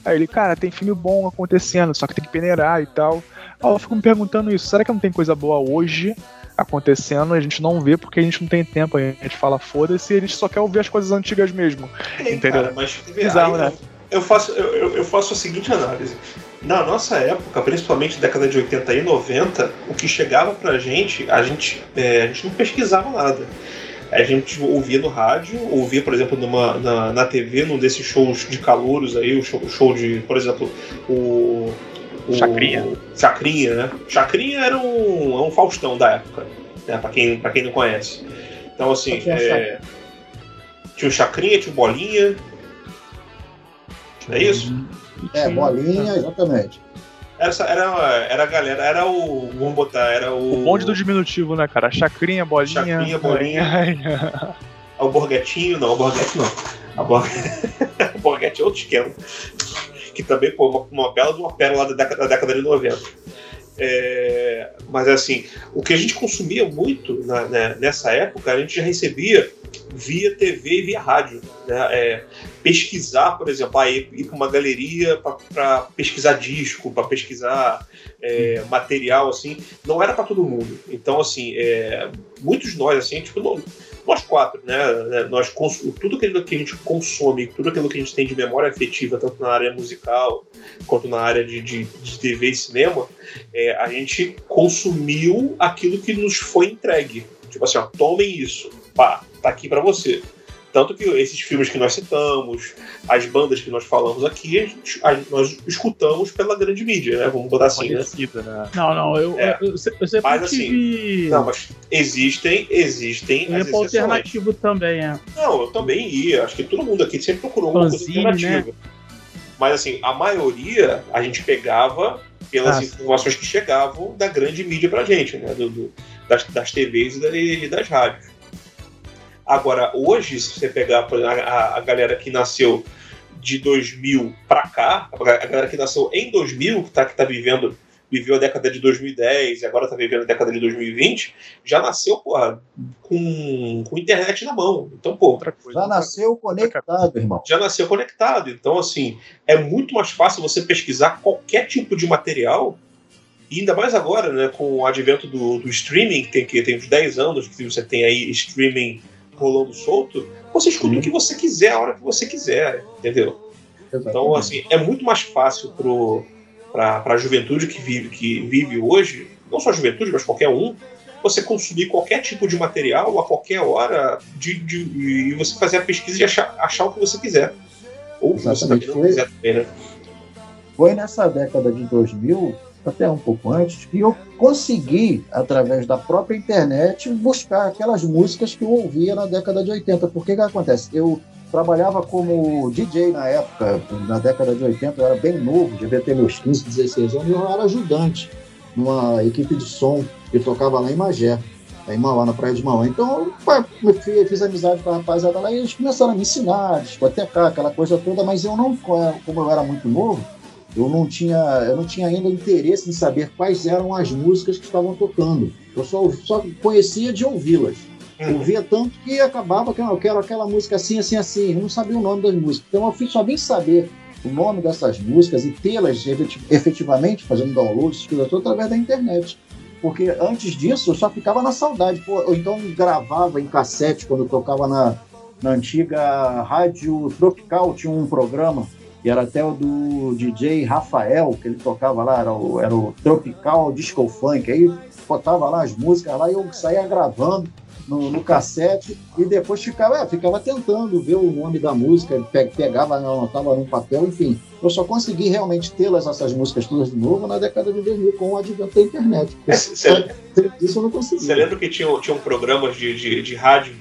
Aí ele, cara, tem filme bom acontecendo, só que tem que peneirar e tal. Aí eu fico me perguntando isso, será que não tem coisa boa hoje acontecendo a gente não vê porque a gente não tem tempo, a gente fala foda-se e a gente só quer ouvir as coisas antigas mesmo. Tem, Entendeu? cara, mas Bizarro, né? Eu faço, eu- eu faço a seguinte análise. Na nossa época, principalmente década de 80 e 90, o que chegava pra gente, a gente, é, a gente não pesquisava nada. A gente ouvia no rádio, ouvia, por exemplo, numa, na, na TV, num desses shows de calouros aí, o show, o show de, por exemplo, o. o Chacrinha. Chacrinha, né? Chacrinha era um, é um Faustão da época, né? Pra quem, pra quem não conhece. Então, assim, é tinha o Chacrinha, tinha o Bolinha. É isso? É, bolinha, exatamente. Essa era, era a galera, era o. Vamos botar, era o. O bonde do diminutivo, né, cara? Chacrinha, bolinha. Chacrinha, bolinha. O Borguetinho, não, o Borguete não. A Bor... o Borguete é outro esquema. Que também foi uma, uma bela de uma pérola da década, da década de 90. É, mas assim, o que a gente consumia muito na- né, nessa época, a gente já recebia via TV e via rádio. Né? É, pesquisar, por exemplo, ah, ir, ir para uma galeria para pesquisar disco, para pesquisar é, material, assim, não era para todo mundo. Então, assim, é, muitos de nós, assim, tipo, não- nós quatro, né? né, Nós tudo aquilo que a gente consome, tudo aquilo que a gente tem de memória afetiva, tanto na área musical quanto na área de, de, de TV e cinema, é, a gente consumiu aquilo que nos foi entregue. Tipo assim, ó, tomem isso, pá, tá aqui pra você. Tanto que esses filmes que nós citamos, as bandas que nós falamos aqui, a gente- a- nós escutamos pela grande mídia, né? Vamos botar assim, né? Né? Não, não, eu, É. eu, eu eu sempre Mas, assim, tive. Não, mas existem, existem eu as alternativo também, é. Não, eu também ia. Acho que todo mundo aqui sempre procurou uma coisa Fanzine, alternativa. Mas assim, a maioria a gente pegava pelas Ah, informações que chegavam da grande mídia pra gente, né? Do, do- das, das TVs e, da- e das rádios. Agora, hoje, se você pegar a, a galera que nasceu de 2000 pra cá, a galera que nasceu em 2000, que tá, que tá vivendo, viveu a década de 2010 e agora tá vivendo a década de 2020, já nasceu, porra, com, com internet na mão. Então, pô, Outra coisa. Já nasceu conectado, irmão. já nasceu conectado. Então, assim, é muito mais fácil você pesquisar qualquer tipo de material. E ainda mais agora, né, com o advento do, do streaming, que tem, que tem uns 10 anos que você tem aí streaming rolando solto, você escuta Sim. o que você quiser, a hora que você quiser, entendeu? Então, assim, é muito mais fácil para a juventude que vive, que vive hoje, não só a juventude, mas qualquer um, você consumir qualquer tipo de material a qualquer hora de, de- e você fazer a pesquisa e achar, achar o que você quiser. Ou o que você Exatamente. também não quiser também, né? Foi nessa década de 2000, até um pouco antes, que eu consegui, através da própria internet, buscar aquelas músicas que eu ouvia na década de 80. Porque que acontece? Eu trabalhava como DJ na época, na década de 80, eu era bem novo, devia ter meus 15, 16 anos, e eu era ajudante numa equipe de som que tocava lá em Magé. em Mauá, na praia de Mauá. Então, eu fiz amizade com a rapaziada lá e eles começaram a me ensinar, discotecar, aquela coisa toda, mas eu não, como eu era muito novo, eu não tinha, eu não tinha ainda interesse em saber quais eram as músicas que estavam tocando. Eu só, só conhecia de ouvi-las. Uhum. Ouvia tanto que acabava que eu quero aquela música assim, assim, assim. Eu não sabia o nome das músicas. Então eu só vim saber o nome dessas músicas e tê-las efetivamente, fazendo download, tudo através da internet. Porque antes disso eu só ficava na saudade. Pô, ou então gravava em cassete quando eu tocava na, na antiga Rádio Tropical, tinha um programa, e era até o do DJ Rafael, que ele tocava lá, era o, era o Tropical Disco Funk. Aí botava lá as músicas lá e eu saía gravando no, no cassete e depois ficava, é, ficava tentando ver o nome da música, pegava, anotava num papel, enfim. Eu só consegui realmente tê-las, essas músicas todas de novo, na década de 2000, com o advento da internet. Cê, isso eu não consegui. Você lembra que tinham, tinham programas de, de, de rádio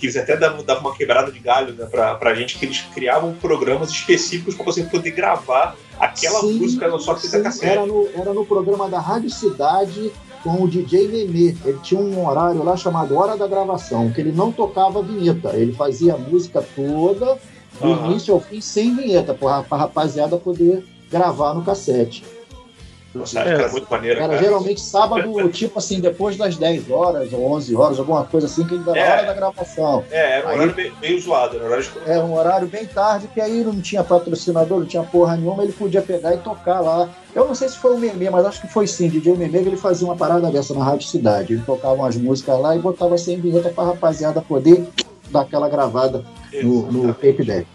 que eles até davam, davam uma quebrada de galho né, pra, pra gente, que eles criavam programas específicos para você poder gravar aquela sim, música só que da cassete. Era no, era no programa da Rádio Cidade, com o DJ Memê. Ele tinha um horário lá chamado Hora da Gravação, que ele não tocava vinheta, ele fazia a música toda, do uhum. início ao fim, sem vinheta, para a rapaziada poder gravar no cassete. Nossa, é, era muito maneiro. Era geralmente sábado, tipo assim, depois das 10 horas ou 11 horas, alguma coisa assim, que ainda é, hora da gravação. É, era um aí, horário bem, bem zoado. Era um horário, de... era um horário bem tarde, que aí não tinha patrocinador, não tinha porra nenhuma, ele podia pegar e tocar lá. Eu não sei se foi o Meme, mas acho que foi sim. DJ Meme, ele fazia uma parada dessa na Rádio Cidade. Ele tocava umas músicas lá e botava sem vinheta pra rapaziada poder dar aquela gravada no, no tape deck.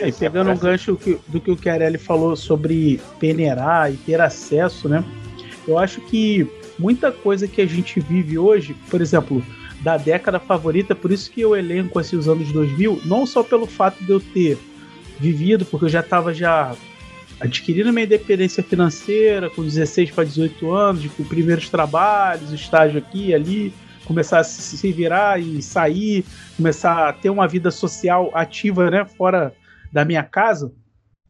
E pegando um gancho do que o Chiarelli falou sobre peneirar e ter acesso, né? Eu acho que muita coisa que a gente vive hoje, por exemplo, da década favorita, por isso que eu elenco assim, os anos 2000, não só pelo fato de eu ter vivido, porque eu já estava já adquirindo minha independência financeira com 16 para 18 anos, com primeiros trabalhos, estágio aqui e ali, começar a se virar e sair, começar a ter uma vida social ativa, né, fora da minha casa,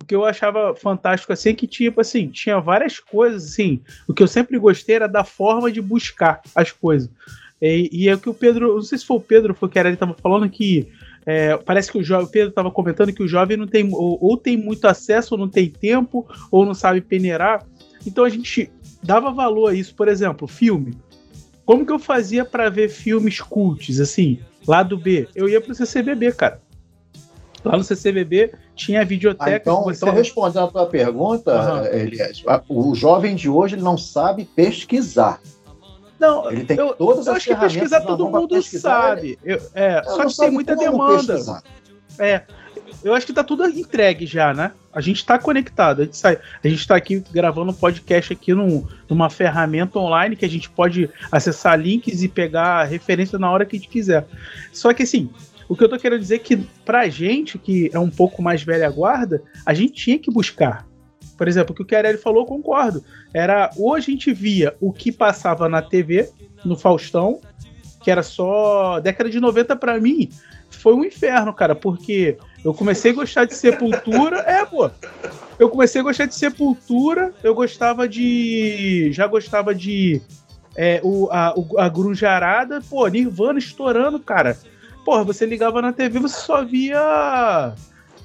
o que eu achava fantástico assim que tipo assim, tinha várias coisas assim, o que eu sempre gostei era da forma de buscar as coisas. E, e é o que o Pedro, não sei se foi o Pedro foi que era ele estava falando que é, parece que o, jovem, o Pedro estava comentando que o jovem não tem ou, ou, tem muito acesso, ou não tem tempo, ou não sabe peneirar. Então a gente dava valor a isso, por exemplo, filme. Como que eu fazia para ver filmes cults assim, lá do B? Eu ia pro CCBB, cara. Lá no CCBB tinha a videoteca. Ah, então, você... então, respondendo a tua pergunta, uhum. Elias, o jovem de hoje não sabe pesquisar. Não, ele tem eu, todas eu as acho que pesquisar todo mundo sabe. Eu, é, eu só que tem muita demanda. Pesquisar. É, eu acho que tá tudo entregue já, né? A gente tá conectado. A gente, sai, a gente tá aqui gravando um podcast aqui num, numa ferramenta online que a gente pode acessar links e pegar referência na hora que a gente quiser. Só que assim, o que eu tô querendo dizer é que pra gente, que é um pouco mais velha guarda, a gente tinha que buscar. Por exemplo, o que o Chiarelli falou, concordo. Era, ou a gente via o que passava na TV, no Faustão, que era só década de 90 para mim, foi um inferno, cara, porque eu comecei a gostar de Sepultura, é, pô. Eu comecei a gostar de Sepultura, eu gostava de já gostava de é, o, a, a grunjarada, pô, Nirvana estourando, cara. Porra, você ligava na TV, você só via.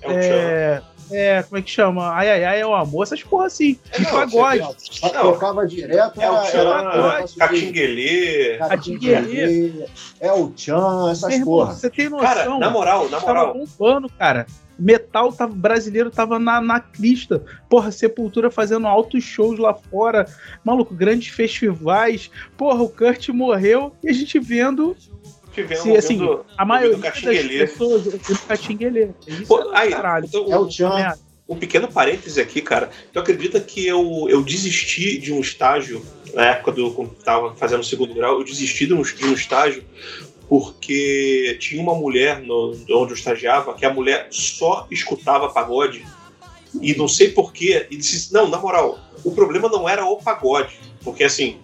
É, é, é, como é que chama? Ai, ai, ai, é o amor, essas porra assim. É, de pagode. Não, tocava direto. É o Tchan, Catinguelê. Catinguelê. É o Tchan, essas porra. Você tem noção? Cara, na moral, na moral. Tava bombando, cara. Metal tava, brasileiro tava na, na crista. Porra, Sepultura fazendo altos shows lá fora. Maluco, grandes festivais. Porra, o Kurt morreu e a gente vendo tivemos Sim, assim, a maioria das pessoas do Catinguelê. Pô, aí, então, é o Tchan. Um pequeno parêntese aqui, cara. Tu acredita que eu, eu desisti de um estágio, na época do quando tava fazendo o segundo grau, eu desisti de um, de um estágio porque tinha uma mulher no, onde eu estagiava que a mulher só escutava pagode e não sei porquê. E disse: Não, na moral, o problema não era o pagode, porque assim,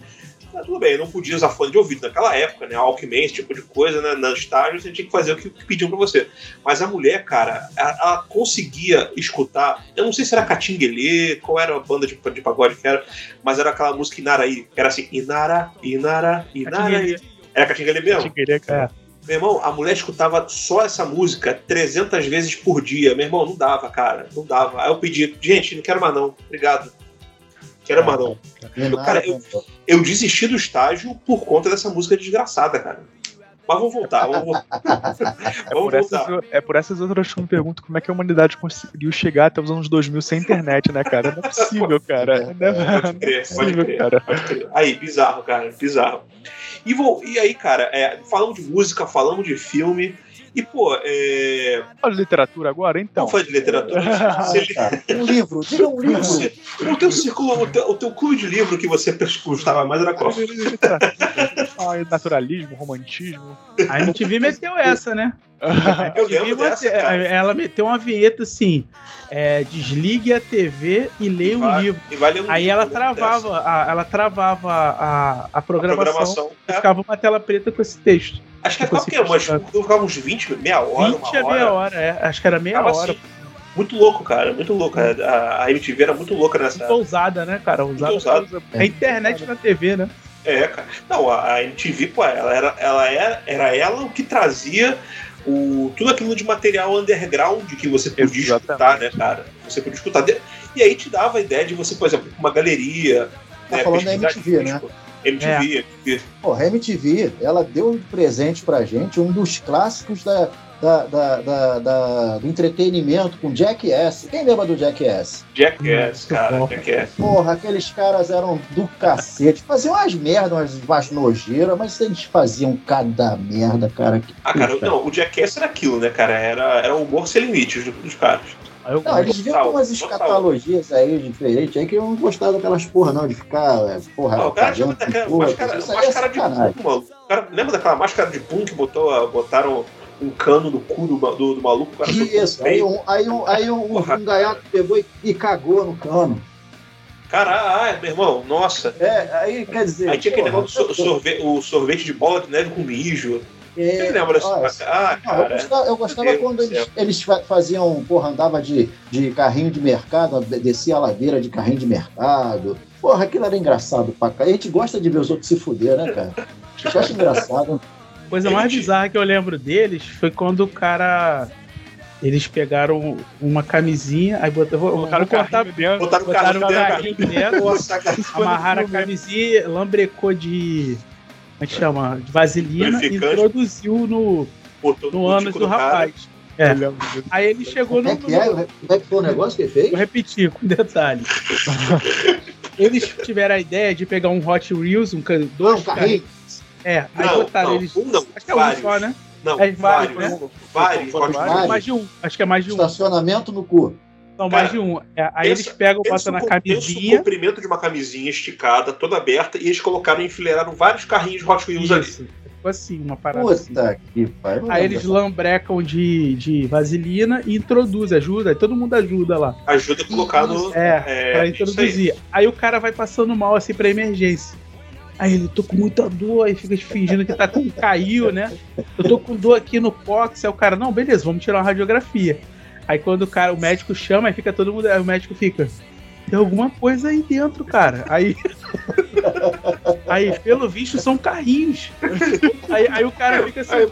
ah, tudo bem, eu não podia usar fone de ouvido naquela época, né? Alckmin, esse tipo de coisa, né? No estágio, você tinha que fazer o que, que pediam pra você. Mas a mulher, cara, ela, ela, conseguia escutar. Eu não sei se era Catinguelê, qual era a banda de, de pagode que era, mas era aquela música Inaraí, que era assim: Inara, Inara, Inara. Era Catinguele mesmo? Catinguele, é. Meu irmão, a mulher escutava só essa música 300 vezes por dia. Meu irmão, não dava, cara. Não dava. Aí eu pedi, gente, não quero mais não. Obrigado. Quero mais não. Eu, cara, eu, eu desisti do estágio por conta dessa música desgraçada, cara. Mas vamos voltar, vamos voltar. é, por essas, é, por essas, outras que eu me pergunto como é que a humanidade conseguiu chegar até os anos 2000 sem internet, né, cara? Não é possível, cara. Não é, pode crer, é pode crer, cara. Pode crer. Aí, bizarro, cara, bizarro. E, vou, e aí, cara, é, falamos de música, falamos de filme. E, pô, é. Fala de literatura agora, então. Não foi de literatura. um livro, diga um livro. Você, o teu círculo, o teu, o teu clube de livro que você gostava mais era qual? ah, naturalismo, romantismo. A MTV meteu essa, né? Eu lembro dessa, Ela meteu uma vinheta assim: é, desligue a TV e leia um livro. Vai um Aí livro, ela travava, a, ela travava a, a programação, a programação é. ficava uma tela preta com esse texto. Acho que é qualquer, mas ficava uns 20, meia hora, 20 uma hora. meia hora, é. Acho que era meia Ficava hora. Assim, muito louco, cara, muito louco. A, a MTV era muito louca nessa. Muito ousada, né, cara? Ousada. ousada. É a internet na TV, né? É, cara. Não, a, MTV, pô, ela era, ela era, era ela o que trazia o, tudo aquilo de material underground que você podia Exatamente. escutar, né, cara? Você podia escutar. E aí te dava a ideia de você, por exemplo, uma galeria. Tá né, falando da MTV, né? MTV, é. MTV. Porra, a MTV, ela deu um presente pra gente, um dos clássicos da, da, da, da, da do entretenimento com Jackass. Quem lembra do Jackass? Jackass, cara, Jackass. Porra, aqueles caras eram do cacete. Faziam umas merdas, umas, umas nojeiras, mas eles faziam cada merda, cara. ah, cara, não, o Jackass era aquilo, né, cara? Era, era o humor sem limites dos caras. Eu não, eles viram umas escatologias aí diferentes aí que eu não gostava daquelas porra, não, de ficar, é, porra, não, o cara chama daquela máscara, máscara de punk, mano. Cara, lembra daquela máscara de punk que botou, botaram um cano no cu do, do, do maluco? Cara, Isso, aí um, aí um, aí um, um gaiato pegou e, e cagou no cano. Caralho, meu irmão, nossa. É, aí quer dizer. Aí tinha aquele negócio do sorvete, o sorvete de bola de neve com mijo. É, lembra ah, cara, eu gostava, eu gostava quando eles, eles, faziam, porra, andava de, de carrinho de mercado, descia a ladeira de carrinho de mercado. Porra, aquilo era engraçado pra cá. A gente gosta de ver os outros se fuder, né, cara? A gente acha engraçado. Coisa mais bizarra que eu lembro deles foi quando o cara. Eles pegaram uma camisinha, aí botaram, botaram, botaram, botaram, botaram, botaram o carrinho dentro, amarraram a camisinha, lambrecou de como é que chama? De vaselina e introduziu no, no ânus do rapaz. É. Aí ele chegou no. Como é que, é? Como é que foi o negócio que ele fez? Vou repetir com detalhe. eles tiveram a ideia de pegar um Hot Wheels, um dois não, carrinhos. É, aí não, botaram não, eles. Um não, acho que é um só, né? Não, é vários, vários, né? Vários, vários, vários. Mais de um. Acho que é mais de um. Estacionamento no cu. Não, mais de um. É, aí eles pegam, botam na camisinha. o comprimento de uma camisinha esticada, toda aberta, e eles colocaram e enfileiraram vários carrinhos de Hot Wheels Isso. ali. Ficou assim, uma parada Puta assim. que pariu. Aí eles lambrecam de, de vaselina e introduzem, ajuda, aí todo mundo ajuda lá. Ajuda a colocar no. É, é pra introduzir. Aí. aí o cara vai passando mal assim pra emergência. Aí ele, tô com muita dor, aí fica fingindo que tá com caiu, né? Eu tô com dor aqui no cóccix. Aí o cara, não, beleza, vamos tirar uma radiografia. Aí quando o cara, o médico chama, aí fica todo mundo, aí o médico fica, tem alguma coisa aí dentro, cara. Aí, aí pelo visto são carrinhos. Aí, aí o cara fica assim, aí,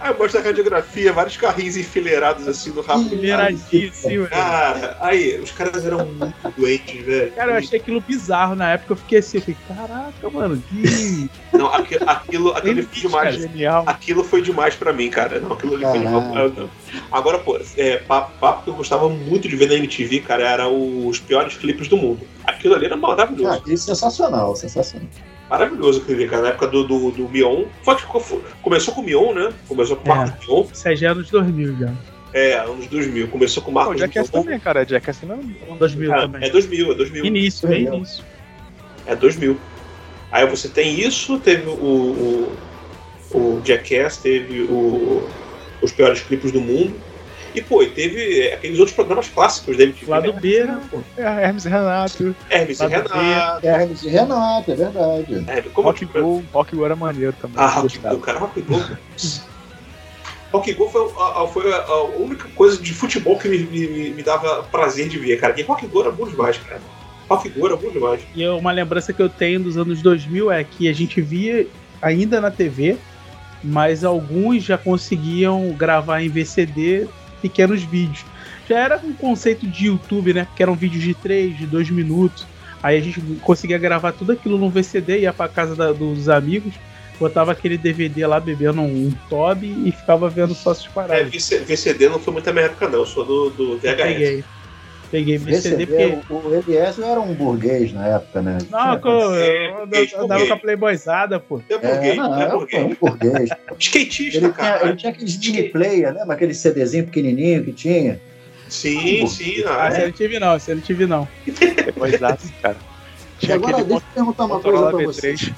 Aí mostra a radiografia, vários carrinhos enfileirados assim no rabo. Enfileiradinho, velho. Cara, aí, os caras eram muito doentes, velho. Cara, eu achei aquilo bizarro na época. Eu fiquei assim, eu falei, caraca, mano, que. Não, aquilo, aquilo, aquilo foi demais. Genial. Aquilo foi demais pra mim, cara. Não, aquilo ali foi demais. Agora, pô, é, papo que eu gostava muito de ver na MTV, cara, era os piores clipes do mundo. Aquilo ali era maravilhoso. Ah, é sensacional, sensacional maravilhoso aquele cara, na época do, do, do Mion. Foi, começou com o Mion, né? Começou com o Marcos é, Mion. Isso é anos 2000 já. É, anos 2000. Começou com o Marcos Mion. O Jackass também, cara. Jackass não é 2000 é, também. É 2000, é 2000. Início, bem início. É 2000. Aí você tem isso, teve o, o, o Jackass, teve o, os piores clipes do mundo. E, pô, e teve aqueles outros programas clássicos da MTV. Lá do né? B, né, pô? É, Hermes e Renato. Hermes e Renato. É, Hermes e Renato, é verdade. É, como Rock Go, Rock Go era maneiro também. Ah, Rock Go, cara, Rock Go. Rock Go foi, a, foi a, a, única coisa de futebol que me, me, me, dava prazer de ver, cara. E Rock Go era bom demais, cara. Rock Go era bom demais. E uma lembrança que eu tenho dos anos 2000 é que a gente via ainda na TV, mas alguns já conseguiam gravar em VCD pequenos vídeos. Já era um conceito de YouTube, né? Que eram vídeos de 3, de 2 minutos. Aí a gente conseguia gravar tudo aquilo no VCD, ia pra casa da, dos amigos, botava aquele DVD lá bebendo um Toby e ficava vendo só essas É, paradas. VCD não foi muito da minha época, não. Eu sou do, do VHS. Peguei. Peguei VCD VCD, porque. o, o Elias era um burguês na época, né? Não, Tinha- eu, É, eu burguês, andava burguês. com a Playboyzada, pô. É É, burguês, não, é era um burguês. burguês. Skatista, Ele tinha, cara. ele tinha aqueles mini player, lembra aquele CDzinho pequenininho que tinha? Sim, sim. ah, Ah, esse eu é. não tive não, esse eu não tive não. Depois dá, cara. Tinha agora, aquele deixa eu perguntar uma coisa pra vocês. V3.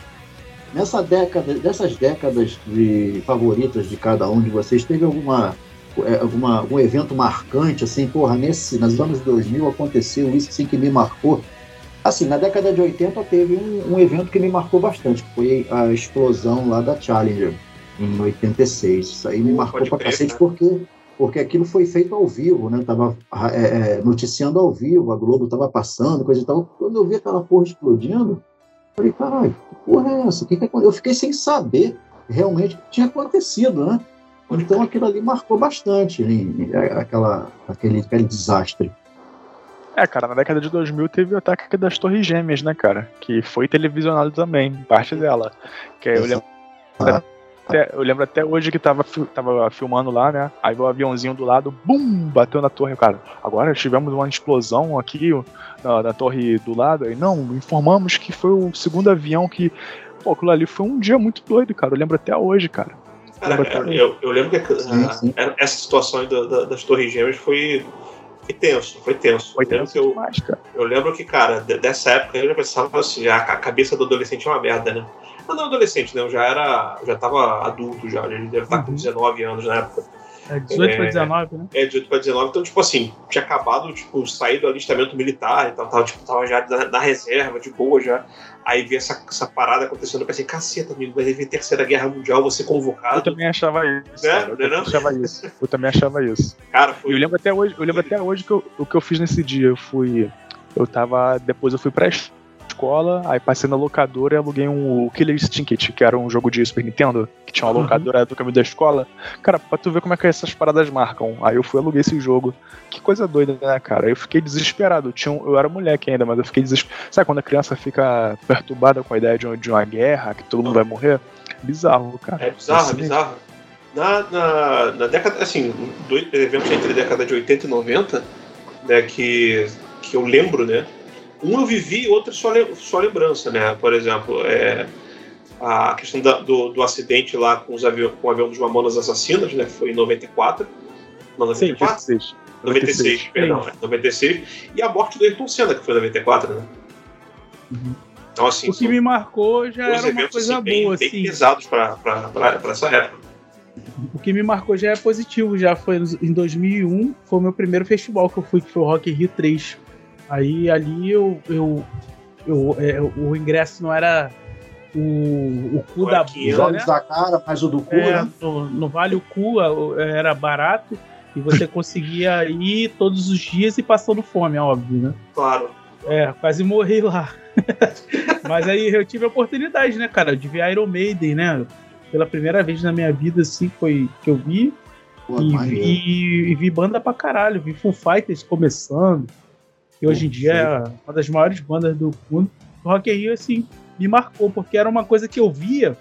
Nessa década, dessas décadas de favoritas de cada um de vocês, teve alguma, é, alguma algum evento marcante, assim, porra, nesse, nos anos 2000 aconteceu isso assim que me marcou? Assim, na década de 80 teve um, um evento que me marcou bastante, que foi a explosão lá da Challenger, em 86. Isso aí me marcou pode pra crer, cacete, cara. porque, porque aquilo foi feito ao vivo, né? Tava é, é, noticiando ao vivo, a Globo tava passando, coisa e tal. Quando eu vi aquela porra explodindo, Falei, caralho, que porra é essa? Que que acon-" Eu fiquei sem saber realmente o que tinha acontecido, né? Então aquilo ali marcou bastante, né? aquela, aquele, aquele desastre. É, cara, na década de 2000 teve o ataque das Torres Gêmeas, né, cara? Que foi televisionado também, parte dela. Que eu lembro, até, eu lembro até hoje que tava, tava filmando lá, né? Aí veio o aviãozinho do lado, bum, bateu na torre, cara. Agora tivemos uma explosão aqui na, na torre do lado. Aí, não, informamos que foi o segundo avião que. Pô, aquilo ali foi um dia muito doido, cara. Eu lembro até hoje, cara. Cara, eu, eu lembro que Sim, ah, sim. essa situação da- da- das Torres Gêmeas foi, foi tenso, foi tenso. Foi eu, tenso eu, demais, cara. eu lembro que, cara, de- dessa época eu já pensava assim, a, a cabeça do adolescente é uma merda, né? Mas não adolescente, né? Eu já era. Eu já tava adulto já, ele deve estar com Uhum. 19 anos na época. É 18 pra É. 19, né? É, 18 para 19, então, tipo assim, tinha acabado, tipo, sair do alistamento militar e tal, tava, tipo, tava já na, na reserva, de boa já. Aí vi essa, essa parada acontecendo, eu pensei, caceta, amigo, vai vir Terceira Guerra Mundial, vou ser Eu convocado. também achava isso. Né? cara. Eu Não é achava isso. Eu também achava isso. Cara, E foi. eu lembro até hoje, eu lembro até hoje que eu- o que eu fiz nesse dia. Eu fui. Eu tava. Depois eu fui pra escola, aí passei na locadora e aluguei um Killer Instinct, que era um jogo de Super Nintendo, que tinha uma Uhum. locadora do caminho da escola. Cara, pra tu ver como é que essas paradas marcam. Aí eu fui aluguei esse jogo. Que coisa doida, né, cara? Eu fiquei desesperado. Eu, tinha um- eu era moleque ainda, mas eu fiquei desesperado. Sabe quando a criança fica perturbada com a ideia de, um- de uma guerra, que todo mundo vai morrer? Bizarro, cara. É bizarro, é Assim, bizarro. Na, na, na década, assim, dois eventos entre a década de 80 e 90, né, que, que eu lembro, né? Um eu vivi, outro só, só lembrança, né? Por exemplo, é, a questão da- do, do acidente lá com, os avião, com o avião dos Mamonas Assassinas, né? que Foi em 94. Não, Sim, 94? 96. 96, perdão, é, 96. E a morte do Ayrton Senna, que foi em 94, né? Uhum. Então, assim, O que me marcou já era uma coisa assim, bem, boa, bem assim. pesados para essa época. O que me marcou já é positivo, já foi em 2001, foi o meu primeiro festival que eu fui, que foi o Rock in Rio 3. Aí ali eu, eu, eu é, o ingresso não era o, o cu da era Os 500, bunda, olhos né? da cara, mas o do cu, É, né? no, no Vale o Cu era barato e você conseguia ir todos os dias e passando fome, é óbvio, né? Claro. É, quase morri lá. Mas aí eu tive a oportunidade, né, cara, de ver Iron Maiden, né? Pela primeira vez na minha vida, assim, foi que eu vi. Pô, E vi, e vi banda pra caralho, vi Full Fighters começando. E hoje em dia é uma das maiores bandas do mundo. O Rock in Rio, assim, me marcou, porque era uma coisa que eu via,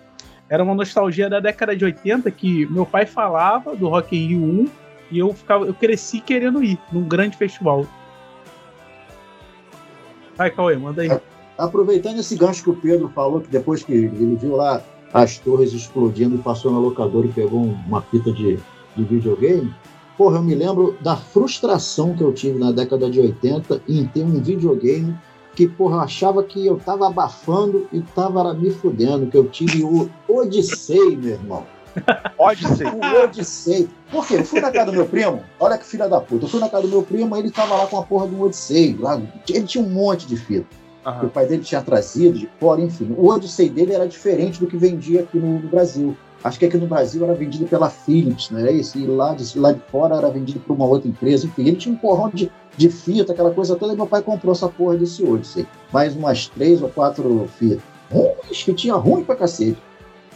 era uma nostalgia da década de 80, que meu pai falava do Rock in Rio 1, e eu, ficava, eu cresci querendo ir num grande festival. Vai, Cauê, manda aí. Aproveitando esse gancho que o Pedro falou, que depois que ele viu lá as torres explodindo e passou na locadora e pegou um- uma fita de, de videogame, porra, eu me lembro da frustração que eu tive na década de 80 em ter um videogame que, porra, eu achava que eu tava abafando e tava me fudendo, que eu tive o Odyssey, meu irmão. Ser. O Odyssey. Por quê? Eu fui na casa do meu primo, olha que filha da puta. Eu fui na casa do meu primo, ele tava lá com a porra do Odyssey. Lá, ele tinha um monte de fita que o pai dele tinha trazido de fora, enfim. O Odyssey dele era diferente do que vendia aqui no Brasil. Acho que aqui no Brasil era vendido pela Philips, né? Isso, e lá de, lá de fora era vendido por uma outra empresa. Enfim, ele tinha um porrão de, de fita, aquela coisa toda, e meu pai comprou essa porra desse Odyssey. Mais umas três ou quatro fitas. Ruins, fitinha ruim pra cacete.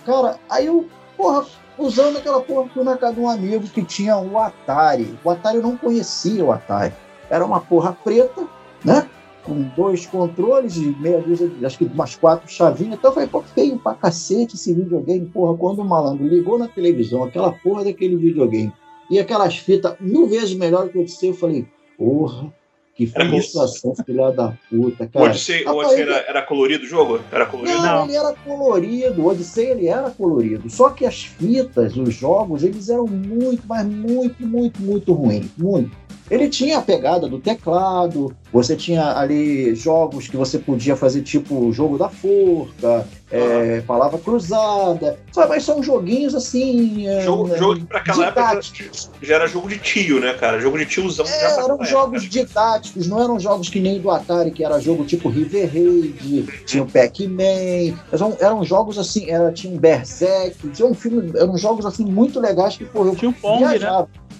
Cara, aí eu, porra, usando aquela porra, fui na casa de um amigo que tinha o Atari. O Atari eu não conhecia o Atari. Era uma porra preta, né? Com dois controles e meia dúzia, acho que umas quatro chavinhas. Então eu falei, pô, feio pra cacete esse videogame, porra. Quando o malandro ligou na televisão, aquela porra daquele videogame, e aquelas fitas mil vezes melhor que eu disse, eu falei, porra, que frustração, filha da puta, cara. O Odyssey, o Odyssey era, era, colorido o jogo? Era colorido? Não, não, ele era colorido. O Odyssey ele era colorido. Só que as fitas, os jogos, eles eram muito, mas muito, muito, muito ruins. Muito. Ele tinha a pegada do teclado, você tinha ali jogos que você podia fazer tipo o jogo da forca, é, palavra cruzada, sabe? Mas são joguinhos assim. É, jogo, é, jogo pra aquela didáticos. época já era jogo de tio, né, cara? Jogo de tiozão. É, eram jogos época. didáticos, não eram jogos que nem do Atari, que era jogo tipo River Raid, tinha o Pac-Man. Eram, eram jogos assim, era, tinha um Berserk, tinha um filme, eram jogos assim muito legais que, pô, eu tinha um Pong, né? viajava. né?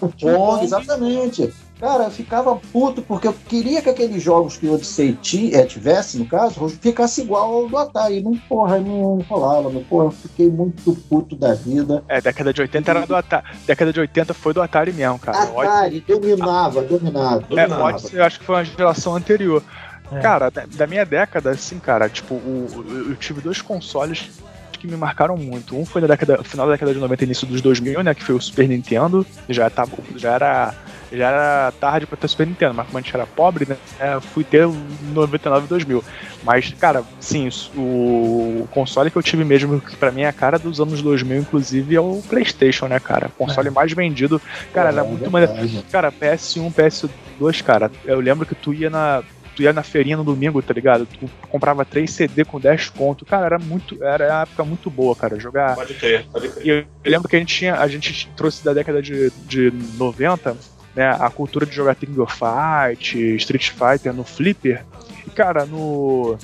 O Pong, exatamente. Cara, eu ficava puto porque eu queria que aqueles jogos que o Odyssey é, tivesse, no caso, ficasse igual ao do Atari. Não, porra, não rolava. Não, porra, eu fiquei muito puto da vida. É, década de 80 era do Atari. Década de 80 foi do Atari mesmo, cara. Atari, dominava, dominava. É, dominava. É, Odyssey eu acho que foi uma geração anterior. É. Cara, da minha década, assim, cara, tipo, o, eu tive dois consoles que me marcaram muito. Um foi na década, final da década de 90 início dos 2000, né, que foi o Super Nintendo. Já tava, já era já era tarde pra ter Super Nintendo, mas como a gente era pobre, né, fui ter 99 e 2000. Mas, cara, sim, o console que eu tive mesmo, que pra mim é a cara dos anos 2000, inclusive, é o PlayStation, né, cara? O console é. mais vendido. Cara, é, era muito maneiro. Cara, PS1, PS2, cara, eu lembro que tu ia na tu ia na feirinha no domingo, tá ligado? Tu comprava 3 CD com 10 conto. Cara, era muito. Era uma época muito boa, cara. Jogar. Pode crer, pode crer. E eu, lembro que a gente tinha. A gente trouxe da década de, de 90, né? A cultura de jogar King of Fight, Street Fighter no Flipper. E, cara, no.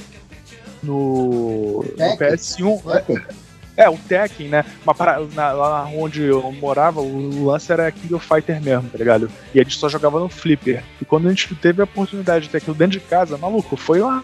No, no PS1. É, o Tekken, né? Uma para, na, lá onde eu morava, o lance era King of Fighter mesmo, tá ligado? E a gente só jogava no Flipper. E quando a gente teve a oportunidade de ter aquilo dentro de casa, maluco, foi uma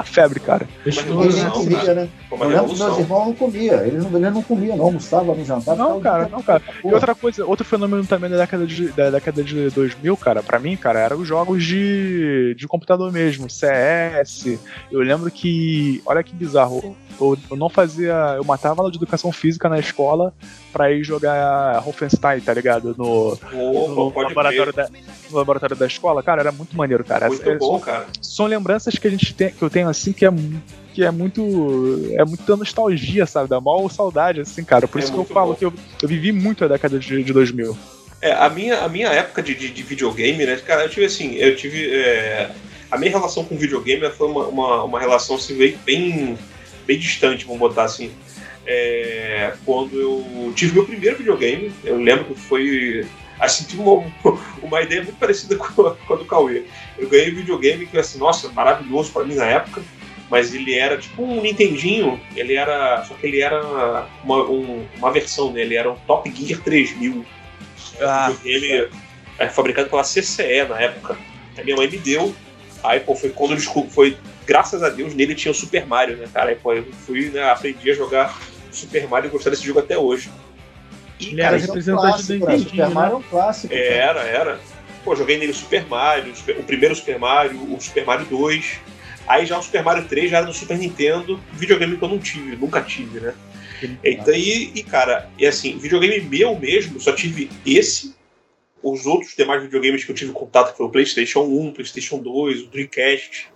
a febre, cara. Eles não comia, né? Eu lembro que meus irmãos não comiam. Eles não, eles não comiam, não. Almoçava, não jantava. Não, cara, não, cara. E outra coisa, outro fenômeno também da década de, da década de 2000, cara, pra mim, cara, eram os jogos de, de computador mesmo. CS. Eu lembro que, olha que bizarro, eu, eu não fazia. Eu matava aula de educação física na escola pra ir jogar Wolfenstein, tá ligado? No, Opa, no, laboratório da, no laboratório da escola. Cara, era muito maneiro, cara. Muito é, bom, são, cara. São lembranças que a gente tem, que eu tenho assim, que é que é muito. É muita nostalgia, sabe? Da maior saudade, assim, cara. Por é isso que eu falo bom. que eu, eu vivi muito a década de, de 2000. É, a minha, a minha época de, de, de videogame, né? Cara, eu tive assim, eu tive. É, a minha relação com videogame foi uma, uma, uma relação assim, bem, bem distante, vamos botar assim. É, quando eu tive meu primeiro videogame, eu lembro que foi assim, tive uma, uma ideia muito parecida com a, com a do Cauê. Eu ganhei um videogame que, assim, nossa, maravilhoso para mim na época, mas ele era tipo um Nintendinho, ele era, só que ele era uma, um, uma versão dele, era um Top Gear 3000. Ah, ele é fabricado pela CCE na época. A minha mãe me deu, aí pô, foi quando eu foi graças a Deus nele tinha o Super Mario, né, cara? Aí pô, eu fui, né, aprendi a jogar Super Mario e gostar desse jogo até hoje. E, ele cara, era representante do Nintendo. Super né? Mario é um clássico. Era, era. Pô, joguei nele o Super Mario, o primeiro Super Mario, o Super Mario 2. Aí já o Super Mario 3 já era do Super Nintendo, videogame que eu não tive, nunca tive, né? Então, e, e, cara, e assim, videogame meu mesmo, só tive esse. Os outros demais videogames que eu tive contato foi o PlayStation 1, PlayStation 2, o Dreamcast,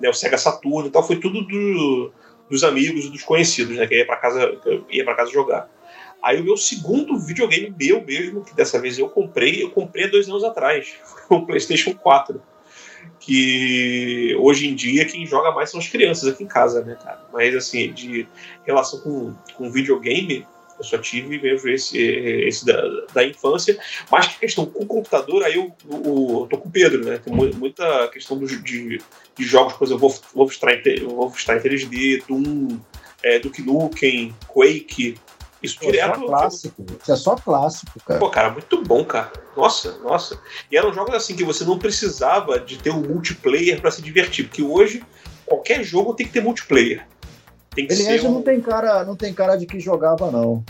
né, o Sega Saturn e tal, foi tudo do, dos amigos dos conhecidos, né? Que ia para casa, ia para casa jogar. Aí o meu segundo videogame meu mesmo, que dessa vez eu comprei, eu comprei dois anos atrás, o PlayStation 4. Que hoje em dia quem joga mais são as crianças aqui em casa, né, cara? Mas assim, de relação com, com videogame, eu só tive mesmo esse, esse da, da infância. Mas que questão com o computador, aí eu, eu, eu, tô com o Pedro, né? Tem muita questão do, de, de jogos, por exemplo, Wolfenstein, Wolfenstein 3D, Doom, é, Duke Nukem, Quake, isso Pô, direto. Só clássico. Isso é só clássico, cara. Pô, cara, muito bom, cara. Nossa, nossa. E eram jogos assim que você não precisava de ter um multiplayer para se divertir, porque hoje qualquer jogo tem que ter multiplayer. Tem que Elias ser um... não tem cara, não tem cara de que jogava, não.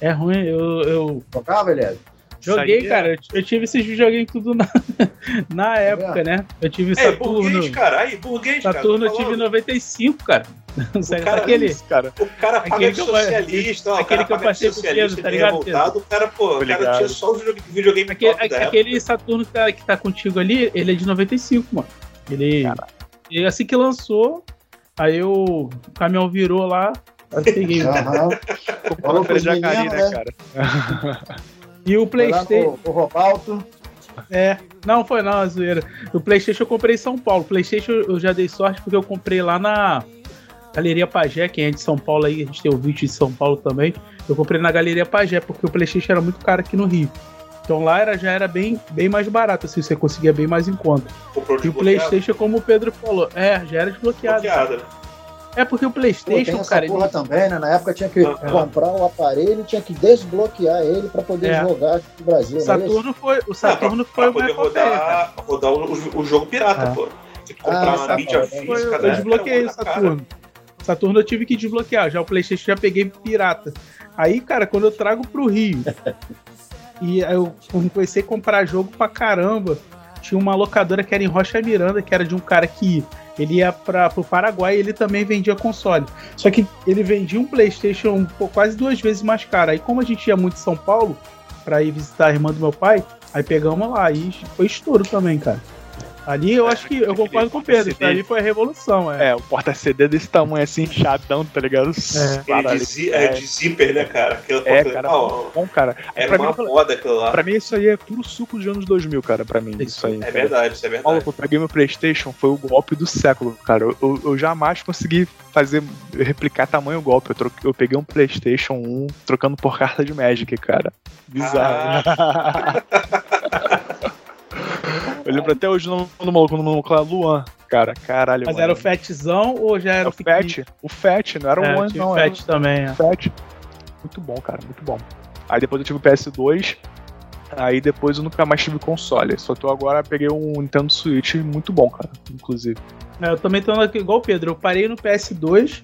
É ruim, eu, eu Jogava, Elias? joguei, Isso aí é- cara. Eu, eu tive esses videogames tudo na, na época, vendo? né? Eu tive É, Saturno. burguês, cara. Aí, burguês, cara. Saturno eu tive em falando. 95, cara. Sabe cara- aquele. Isso, cara. O cara paga Aquele de que eu- socialista, ó, aquele cara que eu passei socialista, Pedro, tá ligado, revoltado, o cara, pô, o cara tinha só o videogame, videogame Aquele, top da aquele Saturno que tá, que tá contigo ali, ele é de 95, mano. Ele. E assim que lançou, aí o caminhão virou lá, aí eu peguei. Aham. Comprou Falou Jacari, meninos, né, né? cara? E o PlayStation. no Robalto. É, não foi não, a zoeira. O PlayStation eu comprei em São Paulo. O PlayStation eu já dei sorte porque eu comprei lá na Galeria Pajé, quem é de São Paulo aí, a gente tem o vídeo de São Paulo também. Eu comprei na Galeria Pajé porque o PlayStation era muito caro aqui no Rio. Então lá era, já era bem, bem mais barato, assim, você conseguia bem mais em conta. E o PlayStation, como o Pedro falou, é, já era desbloqueado. desbloqueado, né? É porque o Pô, tem PlayStation, essa cara, porra ele, também, né? Na época tinha que Ah, comprar o aparelho e tinha que desbloquear ele pra poder É. jogar aqui no Brasil. o não é? Saturno foi, o Ah, Saturno pra, foi pra uma poder rodar, rodar o, o jogo pirata, É. pô. Tem que Ah, comprar uma tá, mídia Foi, física, eu né? desbloqueei o. Saturno. Saturno eu tive que desbloquear. Já o PlayStation já peguei pirata. Aí, cara, quando eu trago pro Rio e eu comecei a comprar jogo pra caramba, tinha uma locadora que era em Rocha Miranda, que era de um cara que ele ia pra, pro Paraguai e ele também vendia console. Só que ele vendia um PlayStation pô, quase duas vezes mais caro. Aí, como a gente ia muito em São Paulo pra ir visitar a irmã do meu pai, aí pegamos lá. E foi estouro também, cara. Ali eu É, acho que eu concordo com o Pedro. CD. Ali foi a revolução, é. É, o porta-CD desse tamanho assim, chatão, tá ligado? É. Caralho, de, zi- é, de zíper, né, cara? Aquilo, É, cara, bom, cara. era pra uma mim, moda aquilo lá. Pra mim, isso aí é puro suco dos anos 2000, cara, pra mim. Isso aí. É cara. verdade, isso é verdade. Maluco, eu peguei meu PlayStation, foi o golpe do século, cara. Eu, eu- eu jamais consegui fazer, replicar tamanho golpe. Eu, troquei- eu peguei um PlayStation 1 trocando por carta de Magic, cara. Bizarro. Ah. eu lembro até hoje no, no maluco, no maluco lá, Luan. Cara, caralho. Mas mano. era o Fatzão ou já É era o Fat. O Fat, não era o É, tinha não. o Era Fat também, é. o Fat. Muito bom, cara, muito bom. Aí depois eu tive o PS2. Aí depois eu nunca mais tive console. Só tô agora, peguei um Nintendo Switch muito bom, cara, inclusive. É, Eu também tô aqui igual o Pedro. Eu parei no PS2.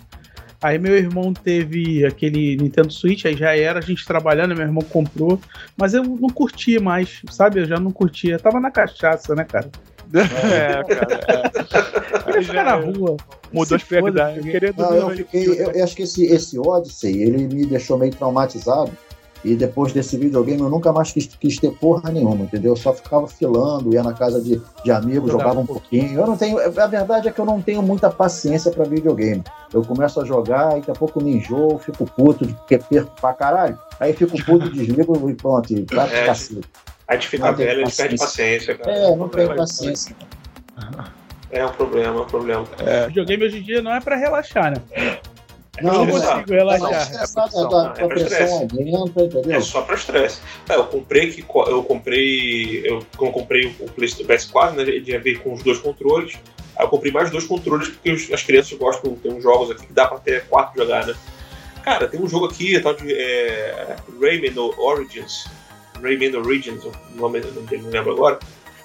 Aí meu irmão teve aquele Nintendo Switch, aí já era a gente trabalhando, meu irmão comprou. Mas eu não curtia mais, sabe? Eu já não curtia. Eu tava na cachaça, né, cara? É, cara. Eu queria ficar na rua. Mudou as prioridades. Eu queria Não, eu fiquei. Eu, eu acho que esse, esse Odyssey, ele me deixou meio traumatizado. E depois desse videogame eu nunca mais quis, quis ter porra nenhuma, entendeu? Eu só ficava filando, ia na casa de, de amigos, Jogava jogava um pouquinho. Eu não tenho. A verdade é que eu não tenho muita paciência pra videogame. Eu começo a jogar, e daqui a pouco me enjoo, fico puto, porque perco pra caralho. Aí fico puto, desligo e pronto, e vai É, cacete. A gente fica Não tem velho, a gente perde paciência. cara. É, não tenho paciência. É um problema, é um problema. É, Videogame hoje em dia não é pra relaxar, né? É Não, eu não consigo Tá relaxar. é a, pressão, a é pressão aumenta, entendeu? É só pra estresse. É, eu comprei que eu comprei. Eu, quando eu comprei o PlayStation PS4, né? Ele já veio com os dois controles. Aí eu comprei mais dois controles porque os- as crianças gostam, tem uns jogos aqui que dá pra ter quatro jogar, né? Cara, tem um jogo aqui, tal de é, Rayman Origins. Rayman Origins, o nome, o nome dele, não lembro agora.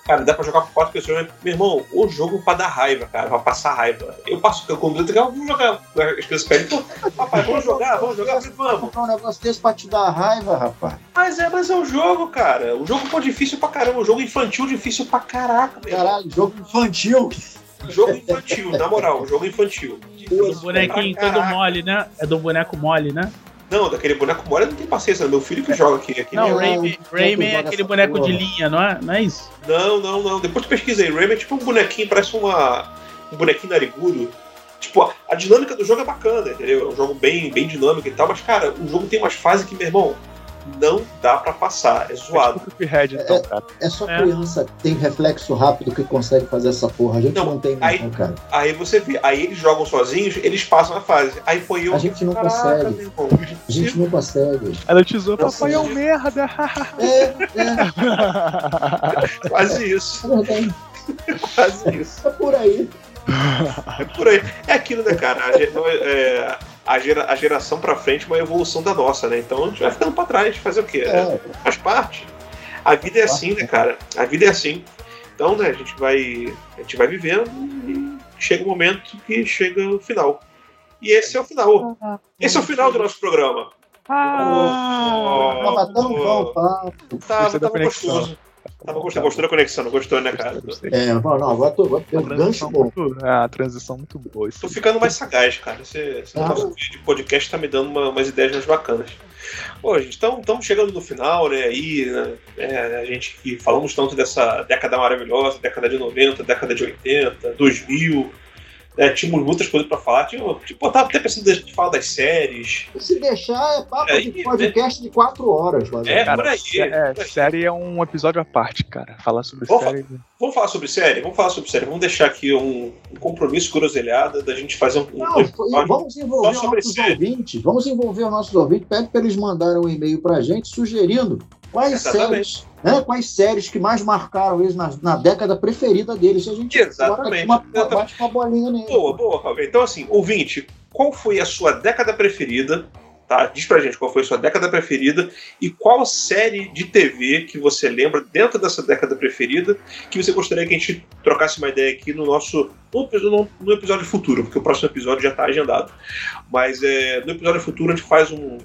Cara, dá pra jogar com quatro pessoas. mas, Meu irmão, o jogo pra dar raiva, cara, pra passar raiva. Eu passo com o legal, vamos jogar. As crianças pedem, pô, papai, vamos jogar, vamos jogar, falei, vamos. comprar um negócio desse pra te dar raiva, rapaz. Mas é, mas é um jogo, cara. O jogo pô difícil pra caramba. Um jogo infantil difícil pra caraca. meu. Caralho, jogo infantil. Jogo infantil, na moral, jogo infantil. Do bonequinho todo mole, né? É do boneco mole, né? Não, daquele boneco mole não tem paciência. Meu filho que joga aqui. aqui Não, Rayman, é Rayman é aquele boneco porra? de linha, não é? Não é isso? não, não, não. Depois pesquisei. Rayman é tipo um bonequinho, parece uma, um bonequinho narigudo. Tipo, a, a dinâmica do jogo é bacana, entendeu? É um jogo bem, bem dinâmico e tal. Mas, cara, o jogo tem umas fases que, meu irmão, não dá pra passar. É zoado. tipo Cuphead, então, cara. É só É. criança que tem reflexo rápido que consegue fazer essa porra. A gente Não, não, tem, aí- não, cara. Aí você vê, aí eles jogam sozinhos, eles passam a fase. Aí foi eu. A gente não Caraca, consegue. A gente não consegue. Ela tesoura, Não papai é um merda. É, é, Quase isso. é. Quase isso. É por aí. É por aí. É aquilo, né, cara? A, ge- é, a, gera- a geração pra frente é uma evolução da nossa, né? Então a gente vai ficando pra trás. Fazer o quê? É, Faz parte. A vida é assim, né, cara? A vida é assim. Então, né, a gente vai. A gente vai vivendo e chega um momento que chega o final. E esse é o final. Esse é o final do nosso programa. Ah, tava tão bom o papo. Tava, tava gostoso. Tava gostando, gostou da conexão, não gostou, né, cara? É, não, não, agora tô, agora tem um gancho bom. Muito, é, a transição muito boa. Isso Tô ficando mais sagaz, cara. Esse, esse Ah. de podcast tá me dando uma- umas ideias mais bacanas. Pô, gente, estamos chegando no final, né? Aí, né, é, a gente que falamos tanto dessa década maravilhosa, década de 90, década de 80, 2000. Né, tínhamos muitas coisas pra falar. Tinha, tipo, eu tava até pensando de falar das séries. Se deixar, é papo É, de podcast de quatro horas. Mas É, Cara, por aí. é, por aí. série é um episódio à parte, cara. Falar sobre Vamos série. Vamos falar sobre série? Vamos falar sobre série. Vamos deixar aqui um, um compromisso groselhada da gente fazer um. um Não, episódio vamos envolver os nossos série. ouvintes. Vamos envolver os nossos ouvintes. Pede para eles mandarem um e-mail para a gente sugerindo quais Exatamente. séries, né, quais séries que mais marcaram eles na, na década preferida deles. A gente Exatamente. uma, bate uma bolinha nele. Boa, boa, Fábio. Então, assim, ouvinte, qual foi a sua década preferida? Tá? Diz pra gente qual foi a sua década preferida e qual série de TV que você lembra dentro dessa década preferida que você gostaria que a gente trocasse uma ideia aqui no nosso. no, no- episódio futuro, porque o próximo episódio já está agendado. Mas é, no episódio futuro a gente faz um,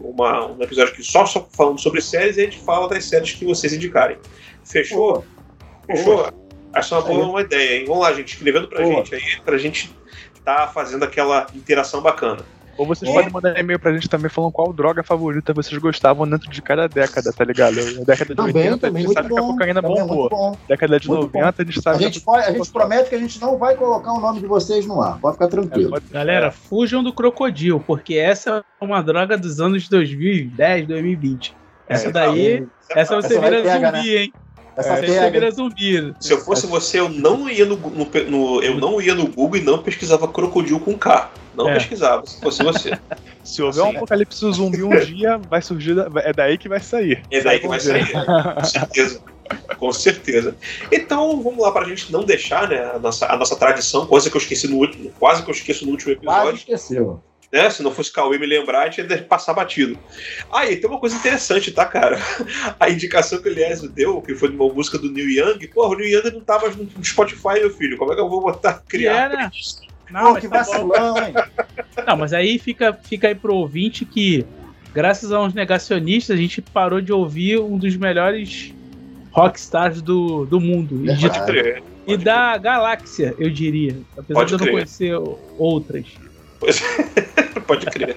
uma- um episódio que só, só falando sobre séries e a gente fala das séries que vocês indicarem. Fechou? Fechou? Acho uma boa uma ideia, hein? Vamos lá, gente, escrevendo pra Boa. gente aí, pra gente tá fazendo aquela interação bacana. Ou vocês É. podem mandar e-mail pra gente também falando qual droga favorita vocês gostavam dentro de cada década, tá ligado? A década de Também, 80 a também, gente muito sabe que a bom. cocaína Também é bombou. muito bom. Década de Muito 90 a gente A sabe gente, pode, a gente promete que a gente não vai colocar o nome de vocês no ar. Pode ficar É, tranquilo. pode- Galera, fujam do crocodilo, porque essa é uma droga dos anos 2010, 2020. Essa É, daí, essa você Essa vira zumbi, hein? Essa você pega. vira zumbi. Se eu fosse você, eu não ia no, no- no- eu não ia no Google e não pesquisava crocodilo com K. Não É. pesquisava, se fosse você. Se houver um Assim. apocalipse zumbi um dia, vai surgir. da- É daí que vai sair. É daí que vai sair. Com certeza. Com certeza. Então, vamos lá, pra gente não deixar né, a, nossa, a nossa tradição, coisa que eu esqueci no último, quase que eu esqueço no último Quase episódio, esqueceu. Né? Se não fosse Cauê me lembrar, a gente ia passar batido. Ah, e tem uma coisa interessante, tá, cara? A indicação que o Eliezer deu, que foi de uma música do Neil Young, porra, o Neil Young não tá mais no Spotify, meu filho. Como é que eu vou botar, Que criar? era. Não, Pô, que tá bom. vacilão, hein? Não, mas aí fica, fica aí pro ouvinte que, graças a uns negacionistas, a gente parou de ouvir um dos melhores rockstars do, do mundo. E, de-. Pode crer. e da galáxia, eu diria. Apesar Pode de eu não crer. conhecer outras. Pois- Pode crer.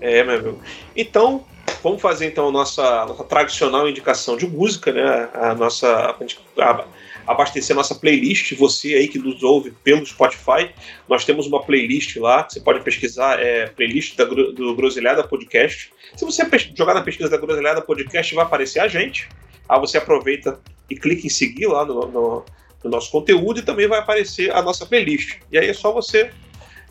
É, meu amigo. Então, vamos fazer então a nossa, nossa tradicional indicação de música, né? A nossa. A abastecer a nossa playlist. Você aí que nos ouve pelo Spotify, nós temos uma playlist lá. Você pode pesquisar, é playlist da, do Groselhada Podcast. Se você jogar na pesquisa da Groselhada Podcast, vai aparecer a gente. Aí você aproveita e clica em seguir lá no, no- no nosso conteúdo e também vai aparecer a nossa playlist. E aí é só você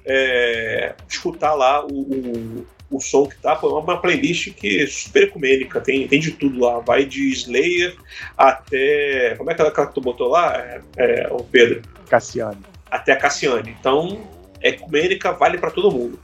é, escutar lá o, o, o som que tá. É uma playlist que é super ecumênica, tem, tem de tudo lá. Vai de Slayer até. Como é que aquela que tu botou lá, é, é, o Pedro? Cassiano. Até a Cassiane. Então, é ecumênica, vale para todo mundo.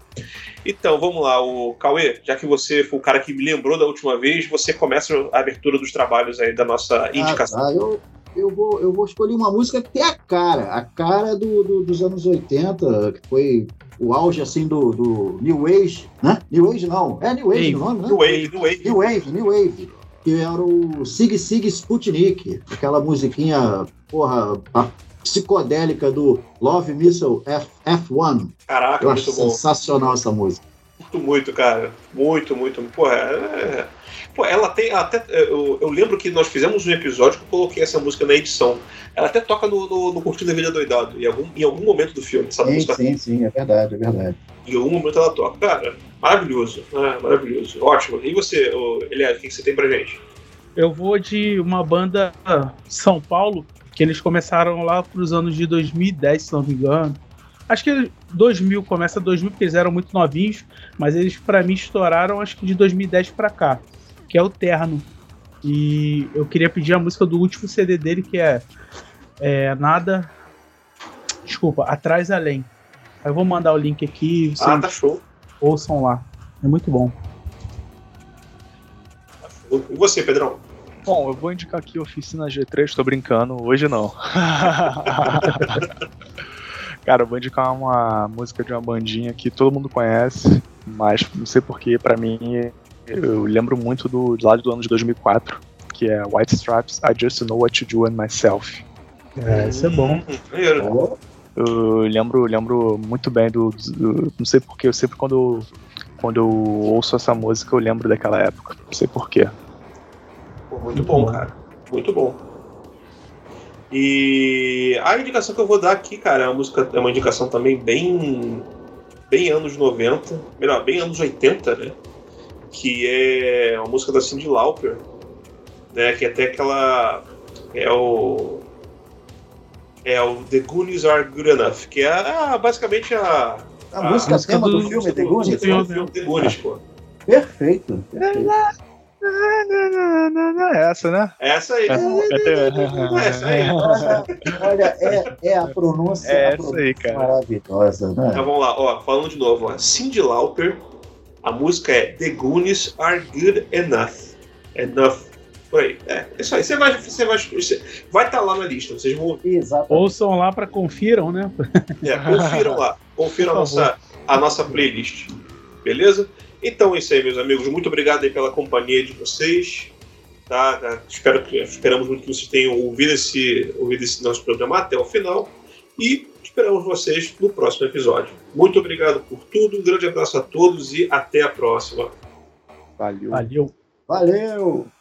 Então, vamos lá, o Cauê, já que você foi o cara que me lembrou da última vez, você começa a abertura dos trabalhos aí da nossa indicação. Ah, tá. eu, eu, vou, eu vou escolher uma música que tem a cara, a cara do, do- dos anos 80, que foi o auge assim do, do New Age, né? New Age não, é New Age o nome, né? No Wave, no Wave. New Wave, New Wave. Que era o Sig Sig Sputnik, aquela musiquinha, porra, a psicodélica do Love Missile F, F1. Caraca, Eu acho muito bom. sensacional essa música. Muito, muito, cara. Muito, muito. Porra, é... Pô, ela tem. Até, eu, eu lembro que nós fizemos um episódio que eu coloquei essa música na edição. Ela até toca no, no, no Curtindo a Vida Doidado, em algum, em algum momento do filme, essa Sim, música. sim, sim, é verdade, é verdade. Em algum momento ela toca. Cara, maravilhoso. né? maravilhoso. Ótimo. E você, ô, Elias, o que você tem pra gente? Eu vou de uma banda de São Paulo, que eles começaram lá pros anos de 2010, se não me engano. Acho que 2000, começa 2000, porque eles eram muito novinhos, mas eles pra mim estouraram acho que de 2010 pra cá, que é o Terno. E eu queria pedir a música do último CD dele, que é, é Nada. Desculpa, Atrás Além. Eu vou mandar o link aqui, vocês Ah, tá show. ouçam lá. É muito bom. Tá. E você, Pedrão? Bom, eu vou indicar aqui Oficina G3, tô brincando, hoje não. Cara, eu vou indicar uma música de uma bandinha que todo mundo conhece, mas não sei porquê, pra mim, eu lembro muito do lado do ano de 2004, que é White Stripes, I Just Know What to Do and Myself. É, isso é bom. Oh, Eu lembro, lembro muito bem do, do- Não sei porquê, eu sempre quando, quando eu ouço essa música eu lembro daquela época. Não sei porquê. Pô, muito bom, cara. Muito bom. E a indicação que eu vou dar aqui, cara, é uma música, é uma indicação também bem bem anos 90, melhor, bem anos 80, né? Que é uma música da Cyndi Lauper, né, que é até aquela é o é o The Goonies Are Good Enough, que é a- basicamente a a Ah, música música tema do, do- filme The do Goonies. filme, filme The Goonies, pô. Perfeito. perfeito. É essa, né? Essa aí. É, É essa aí. Olha, é, é a pronúncia, É a essa pronúncia aí, cara. maravilhosa, Então né? vamos lá, ó, falando de novo, ó. Cyndi Lauper, a música é The Goonies Are Good Enough. Enough. Por aí. É, isso aí. Você vai estar você vai, você vai tá lá na lista. Vocês vão. Exatamente. Ouçam lá pra confiram, né? É, confiram lá. Confiram a nossa, a nossa playlist. Beleza? Então é isso aí, meus amigos. Muito obrigado aí pela companhia de vocês. Tá? Tá? Espero que, esperamos muito que vocês tenham ouvido esse, ouvido esse nosso programa até o final. E esperamos vocês no próximo episódio. Muito obrigado por tudo. Um grande abraço a todos e até a próxima. Valeu. Valeu. Valeu!